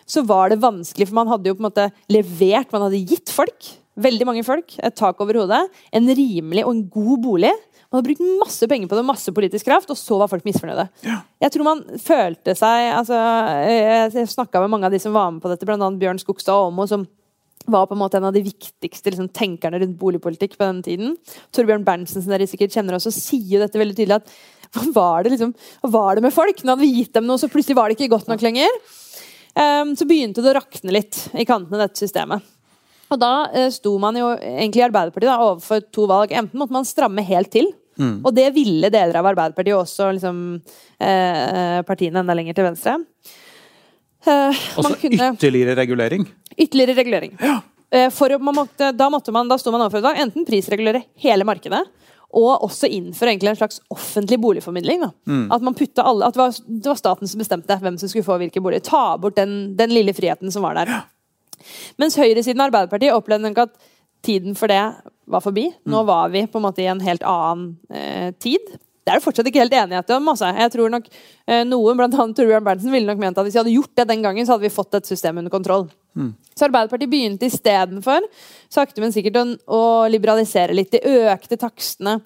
så var det vanskelig, for man hadde jo på en måte levert, man hadde gitt folk veldig mange folk et tak over hodet, en rimelig og en god bolig. Man hadde brukt masse penger på det, masse politisk kraft, og så var folk misfornøyde. Ja. Jeg tror man følte seg altså, Jeg snakka med mange av de som var med på dette, bl.a. Bjørn Skogstad Åmo, som var på en måte en av de viktigste liksom, tenkerne rundt boligpolitikk på den tiden. Torbjørn Berntsen, som dere sikkert kjenner også, sier dette veldig tydelig. at hva var det, liksom, var det med folk? Nå hadde vi gitt dem noe, så plutselig var det ikke godt nok lenger. Um, så begynte det å rakne litt i kantene, dette systemet. Og da eh, sto man jo egentlig i Arbeiderpartiet da, overfor to valg. Enten måtte man stramme helt til, Mm. Og det ville deler av Arbeiderpartiet også liksom, eh, partiene enda lenger til venstre. Eh, også kunne, ytterligere regulering? Ytterligere regulering. Ja. Eh, måtte, da, måtte man, da sto man overfor dag, enten prisregulere hele markedet, og også innføre en slags offentlig boligformidling. Mm. At, man alle, at det, var, det, var, staten som bestemte hvem som skulle få hvilke boliger. Ta bort den, den lille friheten som var der. Ja. Mens høyresiden av Arbeiderpartiet opplevde nok at tiden for det var forbi. Nå mm. var vi på en måte i en helt annen eh, tid. Det er det fortsatt ikke helt enighet om. Altså. Jeg tror nok eh, Noen, bl.a. Torbjørn Berntsen, ville nok ment at hvis vi hadde gjort det den gangen, så hadde vi fått et system under kontroll. Mm. Så Arbeiderpartiet begynte istedenfor sakte, men sikkert å, å, liberalisere litt. De økte takstene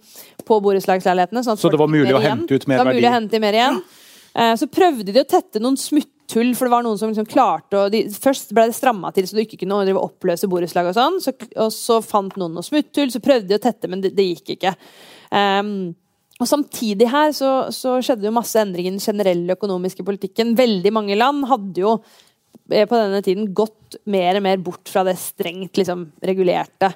på borettslagsleilighetene. Sånn så det var mulig å hente ut mer verdi? Det var mulig å hente mer igjen. Ja. Eh, så prøvde de å tette noen smutthull, for det var noen som liksom klarte å de, Først ble det stramma til så du ikke kunne drive oppløse borettslag og sånn. Så, og så fant noen noen smutthull, så prøvde de å tette, men det, det gikk ikke. Um, og Samtidig her så, så, skjedde jo masse endringer i den generelle økonomiske politikken. Veldig mange land hadde jo eh, på denne tiden gått mer og mer bort fra det strengt liksom, regulerte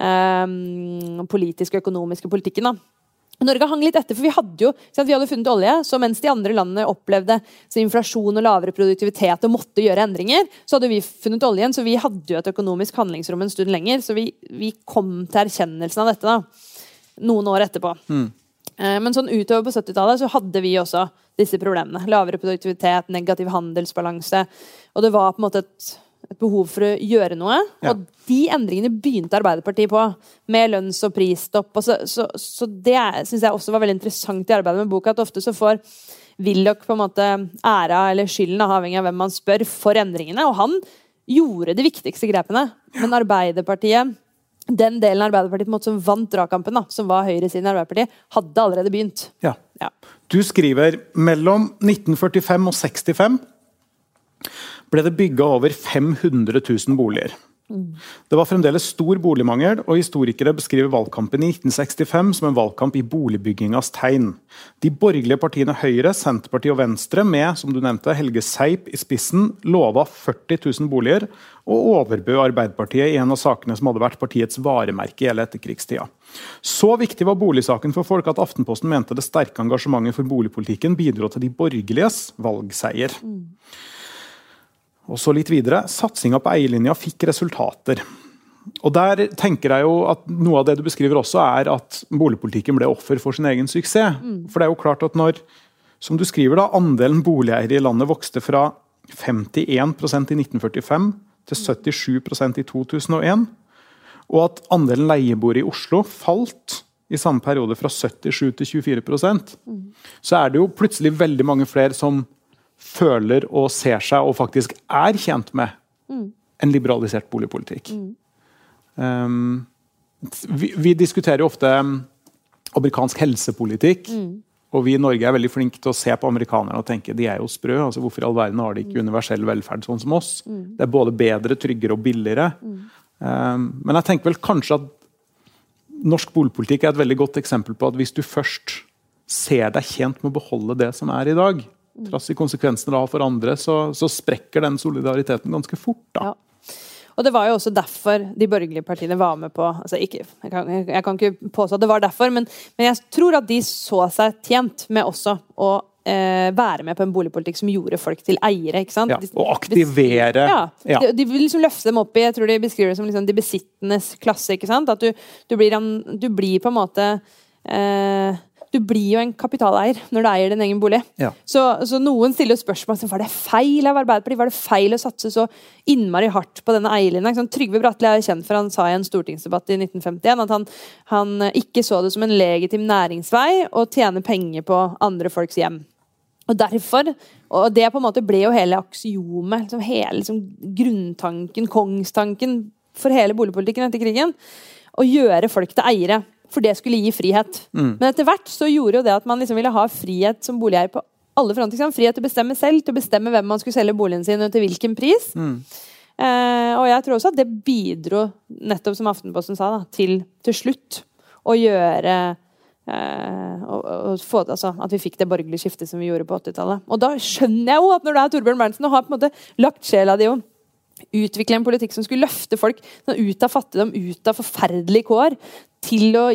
um, politiske og økonomiske politikken. da. Norge hang litt etter, for vi hadde jo vi hadde funnet olje. Så mens de andre landene opplevde inflasjon og lavere produktivitet og måtte gjøre endringer, så hadde vi funnet oljen. Så vi hadde jo et økonomisk handlingsrom en stund lenger. Så vi, vi kom til erkjennelsen av dette da, noen år etterpå. Mm. Eh, men sånn utover på 70-tallet så hadde vi også disse problemene. Lavere produktivitet, negativ handelsbalanse. Og det var på en måte et, et behov for å gjøre noe. Ja. Og de endringene begynte Arbeiderpartiet på, med lønns- og prisstopp. Og så, så, så, det syns jeg også var veldig interessant i arbeidet med boka, at ofte så får Willoch på en måte æra eller skylden, avhengig av hvem man spør, for endringene. Og han gjorde de viktigste grepene. Men Arbeiderpartiet den delen av Arbeiderpartiet som vant dragkampen, da, som var høyresiden i Arbeiderpartiet, hadde allerede begynt. Ja. ja. Du skriver mellom 1945 og 65 ble det bygga over 500 000 boliger. Det var fremdeles stor boligmangel, og historikere beskriver valgkampen i 1965 som en valgkamp i boligbyggingas tegn. De borgerlige partiene Høyre, Senterpartiet og Venstre, med som du nevnte, Helge Seip i spissen, lova 40 000 boliger, og overbød Arbeiderpartiet i en av sakene som hadde vært partiets varemerke i hele etterkrigstida. Så viktig var boligsaken for folk at Aftenposten mente det sterke engasjementet for boligpolitikken bidro til de borgerliges valgseier. Mm. Og så litt videre. Satsinga på eierlinja fikk resultater. Og der tenker jeg jo at Noe av det du beskriver også, er at boligpolitikken ble offer for sin egen suksess. Mm. For det er jo klart at når som du skriver da, andelen boligeiere i landet vokste fra 51% i 1945 til 77% i 2001, og at andelen leieboere i Oslo falt i samme periode fra 77 til 24 mm. så er det jo plutselig veldig mange flere som føler og ser seg og faktisk er tjent med mm. en liberalisert boligpolitikk. Mm. Um, vi, vi, diskuterer jo ofte um, amerikansk helsepolitikk. Mm. Og vi i Norge er veldig flinke til å se på amerikanerne og tenke de er jo sprø. altså Hvorfor i all verden har de ikke mm. universell velferd sånn som oss? Mm. Det er både bedre, tryggere og billigere. Mm. Um, men jeg tenker vel kanskje at norsk boligpolitikk er et veldig godt eksempel på at hvis du først ser deg tjent med å beholde det som er i dag, trass i konsekvensene det har for andre, så, så, sprekker den solidariteten ganske fort. da. Ja. Og Det var jo også derfor de borgerlige partiene var med på altså ikke, jeg, kan, jeg, kan, ikke påstå at det var derfor, men, men, jeg tror at de så seg tjent med også å eh, være med på en boligpolitikk som gjorde folk til eiere. ikke sant? Ja, og aktivere. Ja, ja. De, de, vil liksom løfte dem opp i jeg tror de beskriver det som liksom de besittendes klasse. ikke sant? At du, du, blir, du blir på en måte eh, du blir jo en kapitaleier når du eier din egen bolig. Ja. Så, så, noen stiller jo spørsmål som var det feil av Arbeiderpartiet var det feil å satse så innmari hardt på denne eierlinja. Sånn, Trygve Bratteli er kjent for han sa i en stortingsdebatt i 1951 at han, han ikke så det som en legitim næringsvei å tjene penger på andre folks hjem. Og derfor, og det på en måte ble jo hele aksiomet, liksom hele liksom, grunntanken, kongstanken for hele boligpolitikken etter krigen, å gjøre folk til eiere. For det skulle gi frihet. Mm. Men etter hvert så gjorde jo det at man liksom ville ha frihet som boligeier på alle fronter. Frihet til å bestemme selv, til å bestemme hvem man skulle selge boligen sin og til hvilken pris. Mm. Eh, og jeg tror også at det bidro, nettopp som Aftenposten sa, da, til til slutt å gjøre eh, å, å få, altså, At vi fikk det borgerlige skiftet som vi gjorde på 80-tallet. Og da skjønner jeg jo at når det er Torbjørn Berntsen og har på en måte lagt sjela di og utvikle en politikk som skulle løfte folk ut av fattigdom, ut av forferdelige kår, til, å,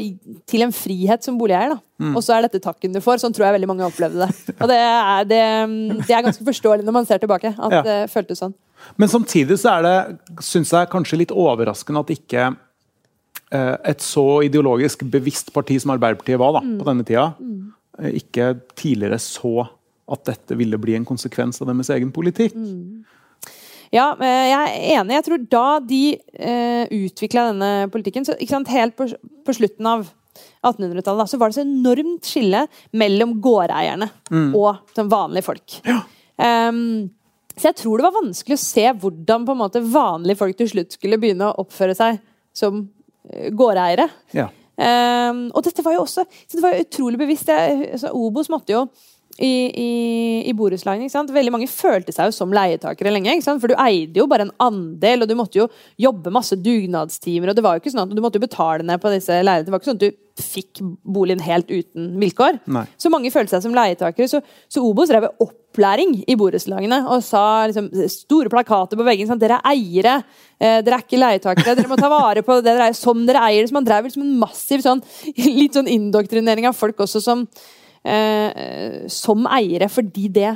til en frihet som boligeier. Mm. Og så er dette takken du får. Sånn tror jeg veldig mange opplevde det. Og det er, det, det er ganske forståelig når man ser tilbake, at ja. det føltes sånn. Men samtidig så er det, syns jeg, kanskje litt overraskende at ikke eh, et så ideologisk bevisst parti som Arbeiderpartiet var da, mm. på denne tida, mm. eh, ikke tidligere så at dette ville bli en konsekvens av deres egen politikk. Mm. Ja, eh, jeg er enig. Jeg tror da de eh, utvikla denne politikken, så, sant, helt på, på, slutten av 1800-tallet, så var det så enormt skille mellom gårdeierne mm. og sånn, vanlige folk. Ja. Um, så jeg tror det var vanskelig å se hvordan på en måte vanlige folk til slutt skulle begynne å oppføre seg som uh, gårdeiere. Ja. Um, og dette var jo også det var jo utrolig bevisst. Jeg, altså, Obos måtte jo i, i, i borettslagene. Veldig mange følte seg jo som leietakere lenge. For du eide jo bare en andel, og du måtte jo jobbe masse dugnadstimer. og det var jo ikke sånn at Du måtte jo betale ned på disse leilighetene. Det var ikke sånn at du fikk boligen helt uten vilkår. Nei. Så mange følte seg som leietakere. Så, så Obos drev opplæring i borettslagene og sa liksom, store plakater på veggen. Sånn, dere er eiere, eh, dere er ikke leietakere. Dere må ta vare på det dere eier som dere eier. Så man drev liksom en massiv sånn, litt sånn indoktrinering av folk også som eh, som eiere fordi det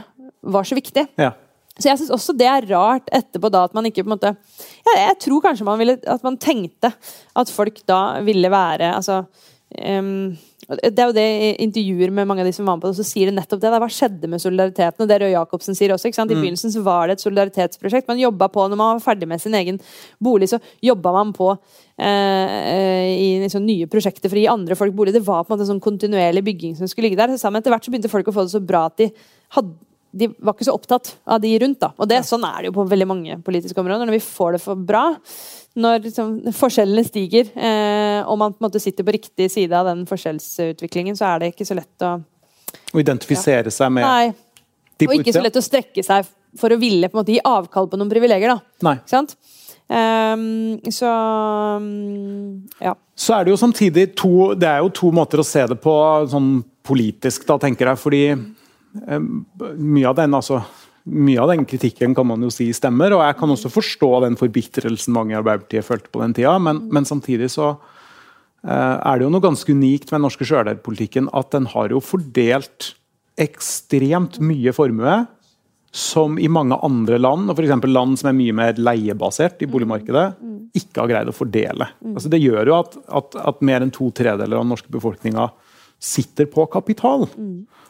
var så viktig. Ja. Så jeg syns også det er rart etterpå da at man ikke på en måte ja, Jeg tror kanskje man ville, at man tenkte at folk da ville være altså um, det er jo det i intervjuer med mange av de som var med på det, så sier det nettopp det. Hva skjedde med solidariteten? Og det Røe Jacobsen sier også. ikke sant? I Mm. begynnelsen så var det et solidaritetsprosjekt. Man jobba på, Når man var ferdig med sin egen bolig, så jobba man på eh, i liksom, nye prosjekter for å gi andre folk bolig. Det var på en måte en sånn kontinuerlig bygging som skulle ligge der. Så sammen etter hvert så begynte folk å få det så bra at de hadde de var ikke så opptatt av de rundt. da. Og det, Sånn er det jo på veldig mange politiske områder. Når vi får det for bra, når liksom, forskjellene stiger, eh, og man på en måte sitter på riktig side av den forskjellsutviklingen, så er det ikke så lett å Å identifisere seg med Nei. Og ikke så lett å strekke seg for å ville på en måte gi avkall på noen privilegier. da. Nei. Ikke sant? Um, så um, ja. Så er det jo samtidig to Det er jo to måter å se det på sånn politisk, da, tenker jeg. Fordi mye av den altså mye av den kritikken kan man jo si stemmer, og jeg kan også forstå den forbitrelsen mange i Arbeiderpartiet følte på den tida, men, men samtidig så uh, er det jo noe ganske unikt med den norske sjølærpolitikken at den har jo fordelt ekstremt mye formue som i mange andre land, og f.eks. land som er mye mer leiebasert i boligmarkedet, ikke har greid å fordele. Altså det gjør jo at, at, at mer enn to tredeler av den norske befolkninga sitter på kapital.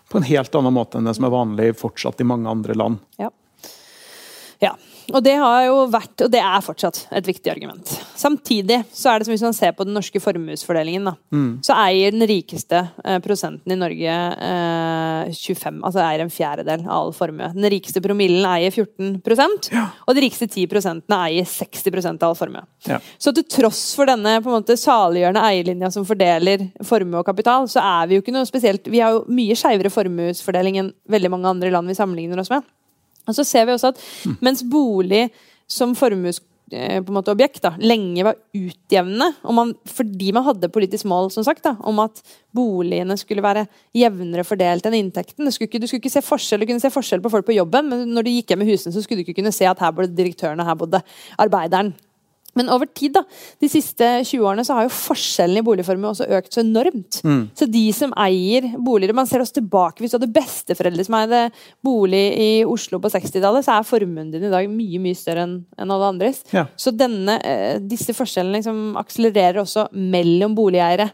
På en helt annen måte enn det som er vanlig fortsatt i mange andre land. Ja. ja. Og det har jo vært, og det er fortsatt, et viktig argument. Samtidig så er det som hvis man ser på den norske formuesfordelingen, da, så eier den rikeste eh, prosenten i Norge eh, 25, altså eier en fjerdedel av all formue. Den rikeste promillen eier 14 ja. og de rikeste 10 prosentene eier 60% av all formue. Ja. Så til tross for denne på en måte saliggjørende eierlinja som fordeler formue og kapital, så er vi jo ikke noe spesielt Vi har jo mye skeivere formuesfordeling enn veldig mange andre land vi sammenligner oss med. Og så ser vi også at mens bolig som formues eh, på en måte objekt da, lenge var utjevnende, man, fordi man hadde politisk mål som sagt, da, om at boligene skulle være jevnere fordelt enn inntekten. Du skulle, ikke, du skulle ikke se forskjell, du kunne se forskjell på folk på jobben, men når du gikk hjem i husene, så skulle du ikke kunne se at her bodde direktøren og her bodde arbeideren. Men over tid, da, de siste 20 årene, så har jo forskjellen i boligformer også økt så enormt. Så de som eier boliger Man ser oss tilbake Hvis du hadde besteforeldre som eide bolig i Oslo på 60-tallet, så er formuen din i dag mye mye større enn en alle andres. Ja. Så denne, eh, disse forskjellene liksom akselererer også mellom boligeiere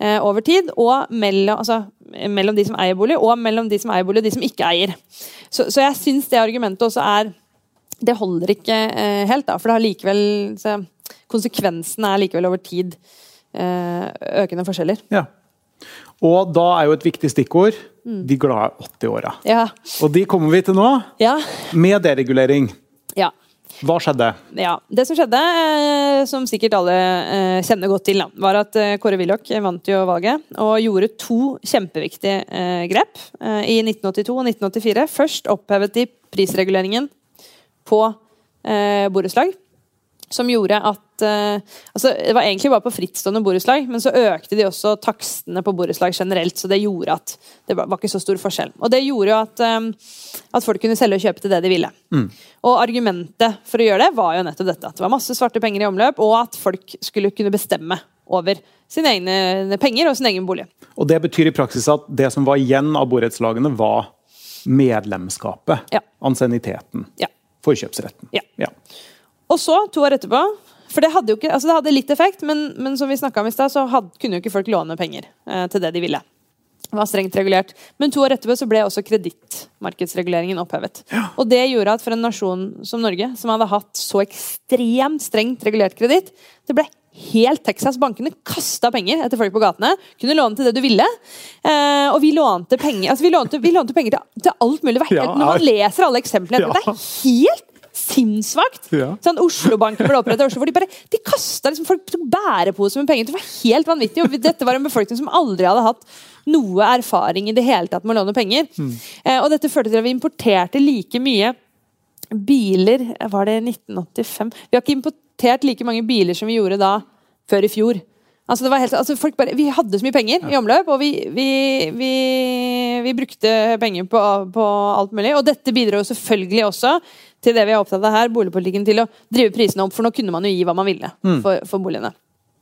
eh, over tid, og mellom, altså, mellom de som eier bolig, og mellom de som eier bolig, og de som ikke eier. Så, så jeg syns det argumentet også er det holder ikke eh, helt, da, for det har likevel så, Konsekvensene er likevel over tid eh, økende forskjeller. Ja. Og da er jo et viktig stikkord de glade 80-åra. Ja. Og de kommer vi til nå, Ja. med deregulering. ja. Hva skjedde? Ja, Det som skjedde, eh, som sikkert alle kjenner godt til, var at Kåre Willoch vant jo valget og gjorde to kjempeviktige grep i 1982 og 1984. Først opphevet de prisreguleringen på eh, borettslag. Som gjorde at eh, altså Det var egentlig bare på frittstående borettslag, men så økte de også takstene på borettslag generelt. Så det gjorde at det var ikke så stor forskjell. Og det gjorde jo at, eh, at folk kunne selge og kjøpe til det de ville. Og argumentet for å gjøre det var jo nettopp dette. At det var masse svarte penger i omløp, og at folk skulle kunne bestemme over sine egne penger og sin egen bolig. Og Det betyr i praksis at det som var igjen av borettslagene, var medlemskapet. Ja. Ansienniteten. Ja. Forkjøpsretten. Ja. Ja. Og så, to år etterpå For det hadde jo ikke, altså det hadde litt effekt, men, men som vi om i stad, så had, kunne jo ikke folk låne penger eh, til det de ville. Det var strengt regulert. Men to år etterpå så ble også kredittmarkedsreguleringen opphevet. Og det gjorde at for en nasjon som Norge, som hadde hatt så ekstremt strengt regulert kreditt, det ble helt Texas. Bankene kasta penger etter folk på gatene. Kunne låne til det du ville. Eh, og vi lånte penger altså vi lånte, vi lånte penger til, til alt mulig. Helt, Ja. Når man leser alle eksemplene, Ja. det er helt sinnssvakt! Ja. Sånn, Oslo-banken ble opprettet i Oslo, hvor de bare de kastet liksom, folk tok bæreposer med penger. Det var helt vanvittig. Og dette var en befolkning som aldri hadde hatt noe erfaring i det hele tatt med å låne penger. Eh, og dette førte til at vi importerte like mye biler Var det 1985? Vi har ikke importert like mange biler som vi gjorde da før i fjor. Altså det var helt, altså folk bare, vi hadde så mye penger i omløp, og vi, vi, vi, vi brukte penger på, på alt mulig. Og dette bidrar jo selvfølgelig også til det vi er opptatt av her, boligpolitikken, til å drive prisene opp. For nå kunne man jo gi hva man ville for, for boligene.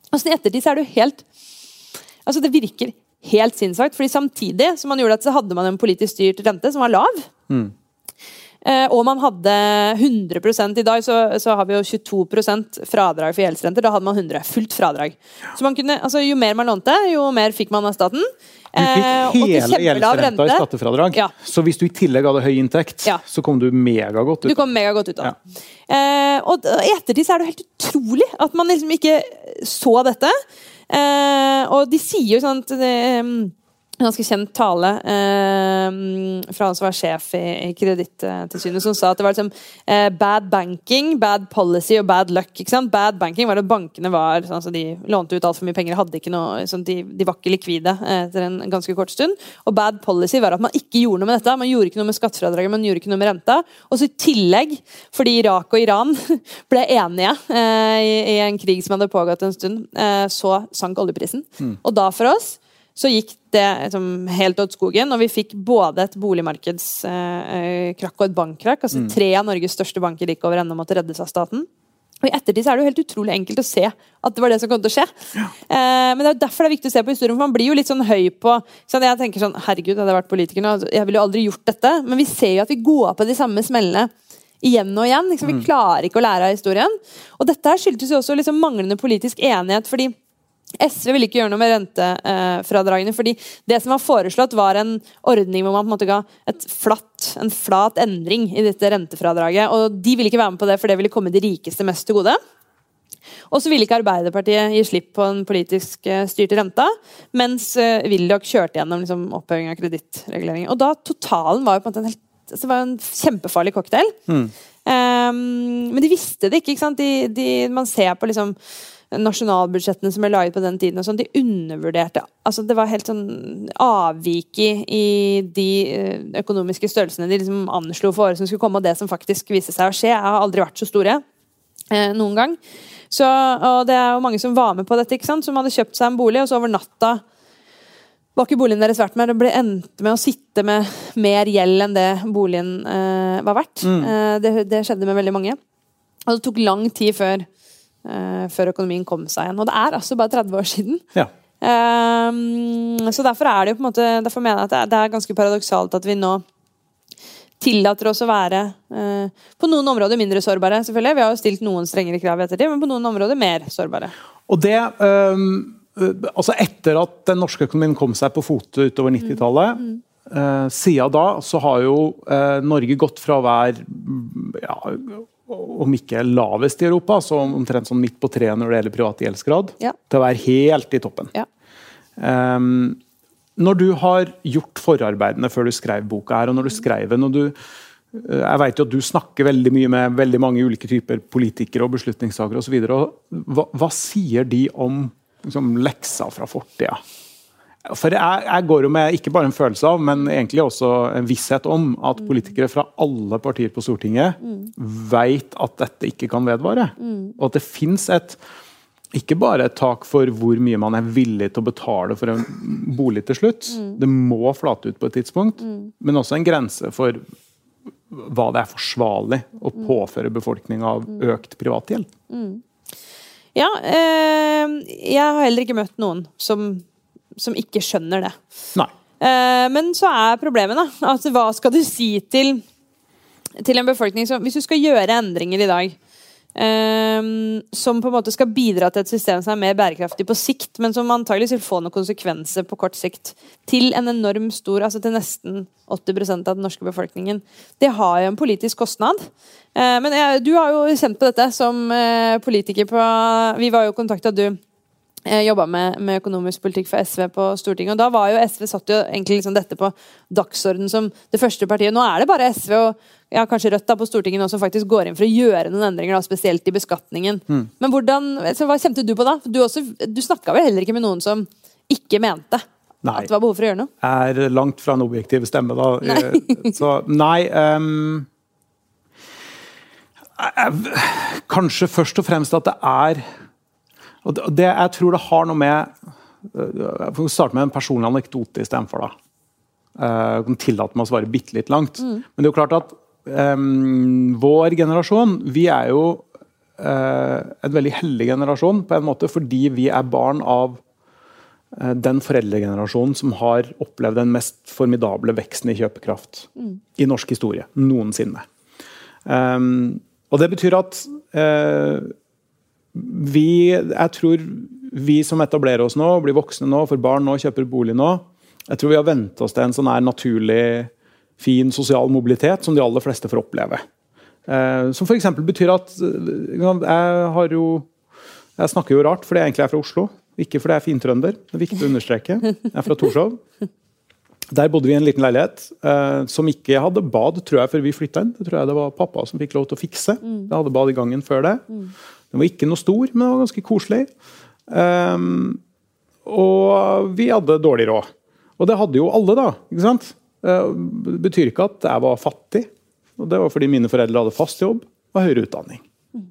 Altså I ettertid så er det jo helt Altså Det virker helt sinnssvakt, fordi samtidig som man gjorde det, så hadde man en politisk styrt rente som var lav. Eh, og man hadde 100 I dag så, så har vi jo 22% fradrag for gjeldsrenter. Da hadde man 100. Fullt fradrag. Så man kunne, altså, jo mer man lånte, jo mer fikk man av staten. Du fikk Eh, hele gjeldsrenta i skattefradrag. Ja. Så hvis du i tillegg hadde høy inntekt, Ja. så kom du megagodt ut. Du kom megagodt ut av det. Eh, og i ettertid så er det helt utrolig at man liksom ikke så dette. Eh, og de sier jo sånn at en ganske kjent tale eh, fra han som var sjef i, i Kredittilsynet, som sa at det var liksom eh, bad banking, bad policy og bad luck. Bad banking var at bankene var sånn, altså de lånte ut altfor mye penger, hadde ikke noe, sånn, de, de var ikke likvide eh, etter en ganske kort stund. Og bad policy var at man ikke gjorde noe med dette. Man gjorde ikke noe med skattefradraget, man gjorde ikke noe med renta. Og så i tillegg, fordi Irak og Iran ble enige eh, i, i en krig som hadde pågått en stund, eh, så sank oljeprisen. Og da for oss så gikk det liksom, helt åt skogen, og vi fikk både et boligmarkedskrakk og et bankkrakk. altså Tre av Norges største banker gikk over ende og måtte reddes av staten. Og I ettertid så er det jo helt utrolig enkelt å se at det var det som kom til å skje. Eh, men det er jo derfor det er viktig å se på historien, for man blir jo litt sånn høy på sånn, Jeg tenker sånn, herregud, hadde jeg vært politiker nå, altså, jeg ville jo aldri gjort dette. Men vi ser jo at vi går på de samme smellene igjen og igjen. Liksom, vi klarer ikke å lære av historien. Og dette her skyldtes jo også liksom manglende politisk enighet. fordi SV ville ikke gjøre noe med rentefradragene. fordi det som var foreslått, var en ordning hvor man på en måte ga et flatt, en flat endring i dette rentefradraget. Og de ville ikke være med på det, for det ville komme de rikeste mest til gode. Og så ville ikke Arbeiderpartiet gi slipp på den politisk eh, styrte renta, mens eh, Willoch kjørte gjennom liksom, oppheving av kredittreguleringen. Og da totalen var jo på en måte en helt altså, det var en kjempefarlig cocktail. Um, men de visste det ikke. ikke sant? De, de, man ser på liksom nasjonalbudsjettene som ble laget på den tiden, og sånn, de undervurderte altså Det var helt sånn avvik i, i de eh, økonomiske størrelsene de liksom anslo for året som skulle komme, og det som faktisk viste seg å skje. Jeg har aldri vært så store eh, noen gang. Så, og det er jo mange som var med på dette, ikke sant? som hadde kjøpt seg en bolig, og så over natta var ikke boligen deres verdt mer. Det ble endte med å sitte med mer gjeld enn det boligen eh, var verdt. Eh, det, det skjedde med veldig mange. Og det tok lang tid før, før økonomien kom seg igjen. Og det er altså bare 30 år siden. Ja. Um, så derfor er det jo på en måte Derfor mener jeg at det er, det er ganske paradoksalt at vi nå tillater oss å være uh, på noen områder mindre sårbare. selvfølgelig. Vi har jo stilt noen strengere krav etter ettertid, men på noen områder mer sårbare. Og det øh, Altså etter at den norske økonomien kom seg på fote utover 90-tallet, øh, siden da så har jo uh, Norge gått fra å være mm, ja, om ikke lavest i Europa, så omtrent sånn midt på treet når det gjelder privat gjeldsgrad, Ja. til å være helt i toppen. Ja. Um, når du har gjort forarbeidene før du skrev boka her, og når du skrev den og du eh, jeg vet jo at du snakker veldig mye med veldig mange ulike typer politikere og beslutningstakere osv. Hva, hva sier de om liksom, leksa fra fortida? For jeg, jeg går jo med ikke bare en følelse av, men egentlig også en visshet om at politikere fra alle partier på Stortinget vet at dette ikke kan vedvare. Og at det fins et ikke bare et tak for hvor mye man er villig til å betale for en bolig til slutt. Det må flate ut på et tidspunkt. Men også en grense for hva det er forsvarlig å påføre befolkninga av økt privatgjeld. Ja, øh, jeg har heller ikke møtt noen som, som ikke skjønner det. Nei. Eh, men så er problemet, da. Altså, hva skal du si til, til en befolkning som Hvis du skal gjøre endringer i dag eh, som på en måte skal bidra til et system som er mer bærekraftig på sikt, men som antageligvis vil få noen konsekvenser på kort sikt, til en enorm stor, altså til nesten 80% av den norske befolkningen. Det har jo en politisk kostnad. Eh, men jeg, du har jo kjent på dette som politiker på Vi var jo kontakta, du jobba med, med økonomisk politikk for SV på Stortinget. og Da var jo SV satt jo egentlig liksom dette på dagsorden som det første partiet. Nå er det bare SV og ja, kanskje Rødt da på Stortinget nå som faktisk går inn for å gjøre noen endringer, da, spesielt i beskatningen. Men hvordan, altså, hva kjente du på da? Du, også, du snakka vel heller ikke med noen som ikke mente Nei. at det var behov for å gjøre noe? Jeg er langt fra en objektiv stemme, da. Nei. Så nei um, jeg- Kanskje først og fremst at det er Og det, jeg tror det har noe med eh, Jeg får starte med en personlig anekdote istedenfor. Eh, Jeg kan tillate meg å svare bitte litt langt. Men det er jo klart at um, vår generasjon, vi er jo uh, en veldig heldig generasjon på en måte fordi vi er barn av eh, den foreldregenerasjonen som har opplevd den mest formidable veksten i kjøpekraft i norsk historie noensinne. Um, og det betyr at uh, vi Jeg tror vi som etablerer oss nå, blir voksne nå, får barn nå, kjøper bolig nå, jeg tror vi har vent oss til en sånn her naturlig, fin sosial mobilitet som de aller fleste får oppleve. Eh, som f.eks. betyr at uh, jeg har jo Jeg snakker jo rart fordi jeg egentlig er fra Oslo. Ikke fordi jeg er fintrønder. Det er viktig å understreke. Jeg er fra Torshov. Der bodde vi i en liten leilighet eh, som ikke hadde bad tror jeg, før vi flytta inn. Det tror jeg det var pappa som fikk lov til å fikse. Mm. Det hadde bad i gangen før det. Mm. Den var ikke noe stor, men den var ganske koselig. Um, og vi hadde dårlig råd. Og det hadde jo alle, da. ikke sant? Uh, det betyr ikke at jeg var fattig. Og det var fordi mine foreldre hadde fast jobb og høyere utdanning.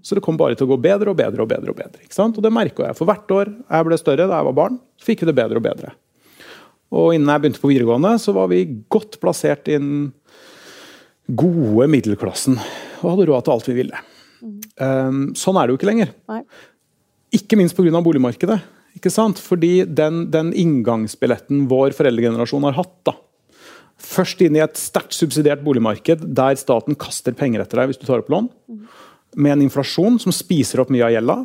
Så det kom bare til å gå bedre og bedre og bedre. Og bedre, ikke sant? Og det merka jeg. For hvert år jeg ble større da jeg var barn, så fikk vi det bedre og bedre. Og innen jeg begynte på videregående, så var vi godt plassert i den gode middelklassen. Og hadde råd til alt vi ville. Um, sånn er det jo ikke lenger. Nei. Ikke minst pga. boligmarkedet. Ikke sant? Fordi den, den, inngangsbilletten vår foreldregenerasjon har hatt, da. først inn i et sterkt subsidiert boligmarked der staten kaster penger etter deg hvis du tar opp lån, med en inflasjon som spiser opp mye av gjelda.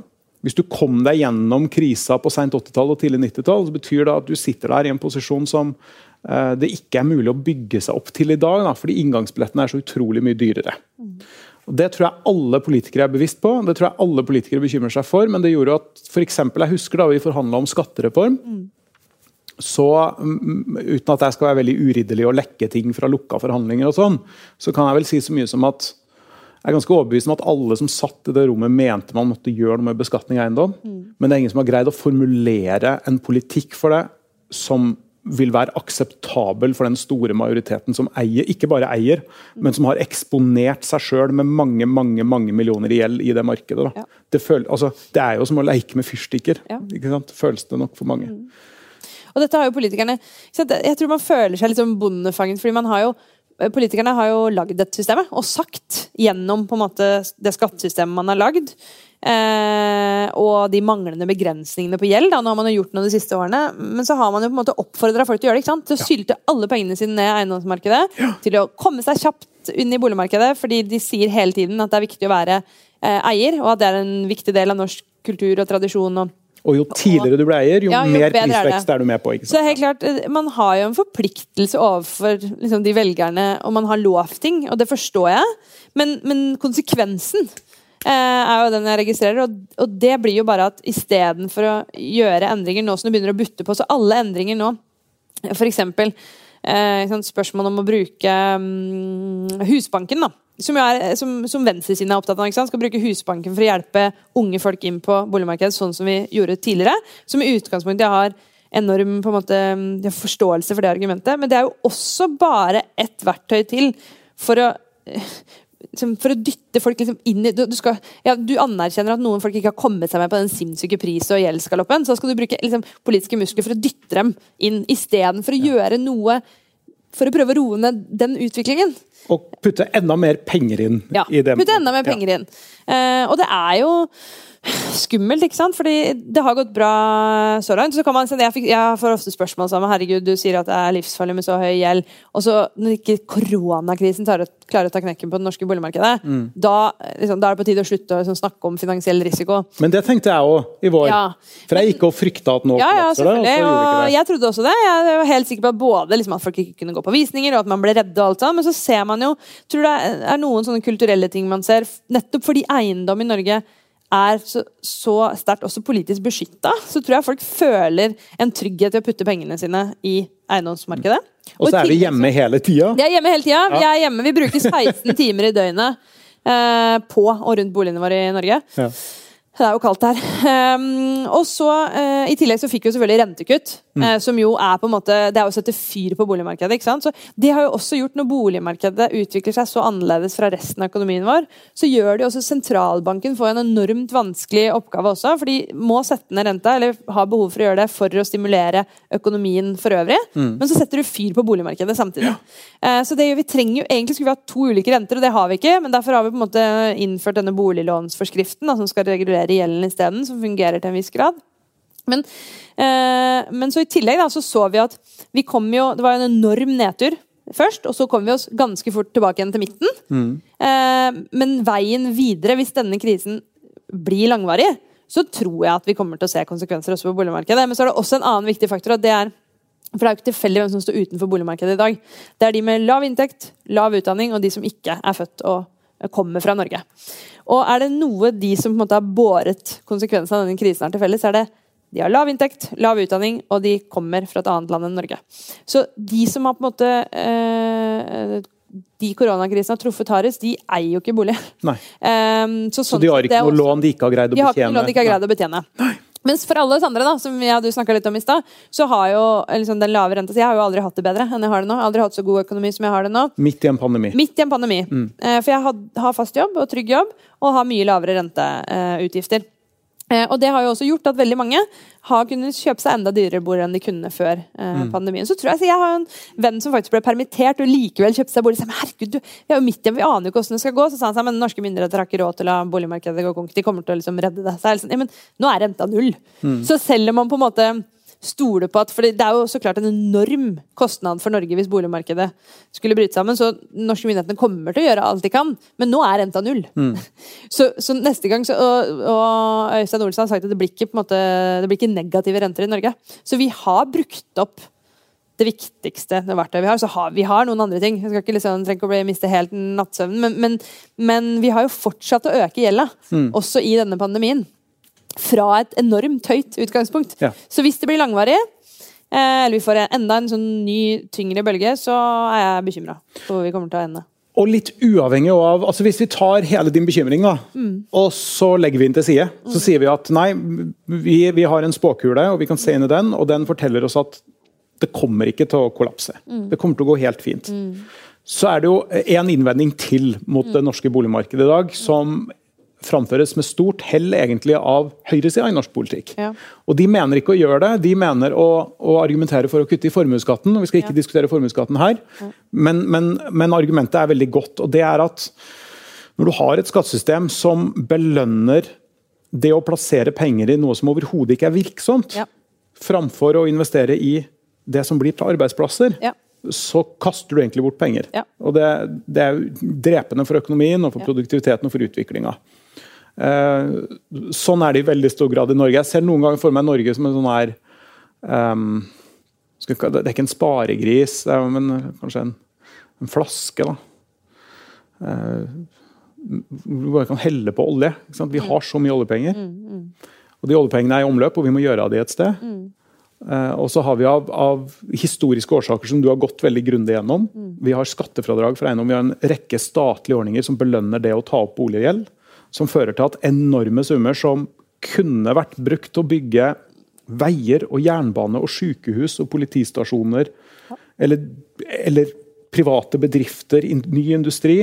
Hvis du kom deg gjennom krisa på sent 80-tall og tidlig 90-tall, så betyr det at du sitter der i en posisjon som uh, det ikke er mulig å bygge seg opp til i dag, da, fordi inngangsbilletten er så utrolig mye dyrere. Mm. Det tror jeg alle politikere er bevisst på, det tror jeg alle politikere bekymrer seg for. Men det gjorde at for eksempel, Jeg husker da vi forhandla om skattereform. Mm. Så mm, uten at jeg skal være veldig uridderlig og lekke ting fra lukka forhandlinger, og sånn, så kan jeg vel si så mye som at jeg er ganske overbevist om at alle som satt i det rommet, mente man måtte gjøre noe med beskatning av eiendom. Mm. Men det er ingen som har greid å formulere en politikk for det som vil være akseptabel for den store majoriteten som eier, ikke bare eier, men som har eksponert seg sjøl med mange mange, mange millioner i gjeld i det markedet. Ja. Det, føl, altså, det, er jo som å leke med fyrstikker. Ja. Føles det nok for mange. Mm. Og dette har jo politikerne Jeg tror man føler seg litt som bondefanget, fordi man har jo Politikerne har jo lagd dette systemet, og sagt gjennom på en måte det skattesystemet man har lagd, Eh, og de manglende begrensningene på gjeld. Da. Nå har man jo gjort noe de siste årene, men så har man jo på en måte oppfordra folk til å gjøre det. ikke sant? Til å ja. sylte alle pengene sine ned i eiendomsmarkedet. Ja. Til å komme seg kjapt inn i boligmarkedet, fordi de sier hele tiden at det er viktig å være eh, eier, og at det er en viktig del av norsk kultur og tradisjon. og og jo tidligere du blir eier, jo, ja, jo mer prisvekst er, er, du med på. Så helt klart, eh, Man har jo en forpliktelse overfor liksom, de velgerne, og man har lov ting, og det forstår jeg. Men, men konsekvensen er jo den jeg registrerer. Og, og det blir jo bare at istedenfor å gjøre endringer nå som du begynner å butte på, så alle endringer nå, f.eks. Eh, spørsmål om å bruke um, Husbanken, da. Som, er, som, som venstresiden er opptatt av. Skal bruke Husbanken for å hjelpe unge folk inn på boligmarkedet, sånn som vi gjorde tidligere. Som i utgangspunktet har enorm på en måte, forståelse for det argumentet. Men det er jo også bare ett verktøy til for å for å dytte folk liksom inn i du, du, skal, ja, du, anerkjenner at noen folk ikke har kommet seg med på den sinnssyke pris- og gjeldsgaloppen. Så skal du bruke liksom, politiske muskler for å dytte dem inn, istedenfor å ja. gjøre noe for å prøve å roe ned den utviklingen. Og putte enda mer penger inn ja, i dem. Putte enda mer penger inn. Uh, og det er jo skummelt, ikke sant? Fordi det har gått bra så langt. Så kan man, jeg, fikk, jeg får ofte spørsmål som herregud, du sier at det er livsfarlig med så høy gjeld. Og så når ikke koronakrisen klarer å ta knekken på det norske boligmarkedet, mm. da, liksom, da, er det på tide å slutte å liksom, snakke om finansiell risiko. Men det tenkte jeg òg i vår. Ja. For jeg gikk og frykta at nå ja, ja, det. Og, og jeg trodde også det. Jeg var helt sikker på at både liksom, at folk ikke kunne gå på visninger, og at man ble redde og alt sånt. Men så ser man jo Tror det er noen sånne kulturelle ting man ser, nettopp fordi eiendom i Norge er så, så sterkt også politisk beskytta, så tror jeg folk føler en trygghet i å putte pengene sine i eiendomsmarkedet. Og så er vi hjemme hele tida? Vi er hjemme hele tida. Ja. Vi er hjemme, vi bruker 16 timer i døgnet eh, på og rundt boligene våre i Norge. Ja. Det er jo kaldt her. Um, og så, uh, I tillegg så fikk vi jo selvfølgelig rentekutt. Mm. Uh, som jo er på en måte, Det er å sette fyr på boligmarkedet. ikke sant? Så Det har jo også gjort når boligmarkedet utvikler seg så annerledes fra resten av økonomien vår, så gjør det også sentralbanken får en enormt vanskelig oppgave også. For de må sette ned renta, eller har behov for å gjøre det for å stimulere økonomien for øvrig. Mm. Men så setter du fyr på boligmarkedet samtidig. Ja. Uh, så det, gjør vi trenger jo, Egentlig skulle vi hatt to ulike renter, og det har vi ikke. Men derfor har vi på en måte innført denne boliglånsforskriften da, som skal regulere håndtere gjelden isteden, som fungerer til en viss grad. Men, eh, men så i tillegg da, så, så vi at vi kom jo Det var en enorm nedtur først, og så kom vi oss ganske fort tilbake igjen til midten. Eh, men veien videre, hvis denne krisen blir langvarig, så tror jeg at vi kommer til å se konsekvenser også på boligmarkedet. Men så er det også en annen viktig faktor, og det er for det er jo ikke tilfeldig hvem som står utenfor boligmarkedet i dag. Det er de med lav inntekt, lav utdanning, og de som ikke er født og kommer fra Norge. Og er det noe de som på en måte har båret konsekvensene av denne krisen har til felles, er det de har lav inntekt, lav utdanning, og de kommer fra et annet land enn Norge. Så de som har på en måte eh, de koronakrisene har truffet hardest, de eier jo ikke bolig. Um, så, så, de har ikke noe lån de ikke har greid å betjene? De har ikke noe lån de ikke har greid å betjene. Nei. Mens for alle oss andre, da, som jeg, du snakka litt om i stad, så har jo liksom, den lave renta Jeg har jo aldri hatt det bedre enn jeg har det nå. Aldri hatt så god økonomi som jeg har det nå. Midt i en pandemi. Midt i en pandemi. Mm. Eh, for jeg har, har, fast jobb og trygg jobb, og har mye lavere renteutgifter. Eh, og det har jo også gjort at veldig mange har kunnet kjøpe seg enda dyrere bord enn de kunne før eh, mm. pandemien. Så tror jeg, så jeg har en venn som faktisk ble permittert og likevel kjøpte seg bolig. Så, men herregud, du, vi er jo midt igjen, vi aner jo ikke hvordan det skal gå. Så sa han seg, men norske myndigheter har ikke råd til å la boligmarkedet gå konk. De kommer til å liksom redde det. Så, sånn, ja, men nå er renta null. Mm. Så selv om man på en måte stole på at For det er jo så klart en enorm kostnad for Norge hvis boligmarkedet skulle bryte sammen. Så norske myndighetene kommer til å gjøre alt de kan, men nå er renta null. Mm. Så, så, neste gang så, og, og, Øystein Olsen har sagt at det blir, ikke, måte, det blir ikke negative renter i Norge. Så vi har brukt opp det viktigste det verktøyet vi har. Så har, vi har noen andre ting. Jeg skal ikke liksom, trenger ikke å miste helt nattsøvnen, men, men, men, vi har jo fortsatt å øke gjelda, mm. også i denne pandemien fra et enormt høyt utgangspunkt. Ja. Så hvis det blir langvarig, eh, eller vi får enda en sånn ny, tyngre bølge, så er jeg bekymra for hvor vi kommer til å ende. Og litt uavhengig av altså Hvis vi tar hele din bekymring da, mm. og så legger vi den til side, mm. så sier vi at nei, vi, vi, har en spåkule, og vi kan se inn i den, og den forteller oss at det kommer ikke til å kollapse. Mm. Det kommer til å gå helt fint. Mm. Så er det jo en innvending til mot det mm. norske boligmarkedet i dag, som framføres med stort hell egentlig av høyresida i norsk politikk. Ja. Og De mener ikke å gjøre det, de mener å, å argumentere for å kutte i formuesskatten. Vi skal ikke ja. diskutere formuesskatten her, ja. men, men, men, argumentet er veldig godt. og det er at Når du har et skattesystem som belønner det å plassere penger i noe som overhodet ikke er virksomt, framfor å investere i det som blir til arbeidsplasser, så kaster du egentlig bort penger. Og det, det, er drepende for økonomien, og for produktiviteten og for utviklinga. Eh, sånn er det i veldig stor grad i Norge. Jeg ser noen ganger for meg Norge som en sånn her um, Det er ikke en sparegris, men kanskje en, en flaske. da. Uh, vi bare kan helle på olje. Vi har så mye oljepenger. Mm, mm. Og de oljepengene er i omløp, og vi må gjøre av de et sted. Mm. Uh, og så har vi av, av, historiske årsaker som du har gått veldig grundig gjennom. Mm. Vi har skattefradrag for eiendom, vi har en rekke statlige ordninger som belønner det å ta opp boliggjeld som fører til at enorme summer som kunne vært brukt til å bygge veier og jernbane og sykehus og politistasjoner, eller, eller private bedrifter, ny industri,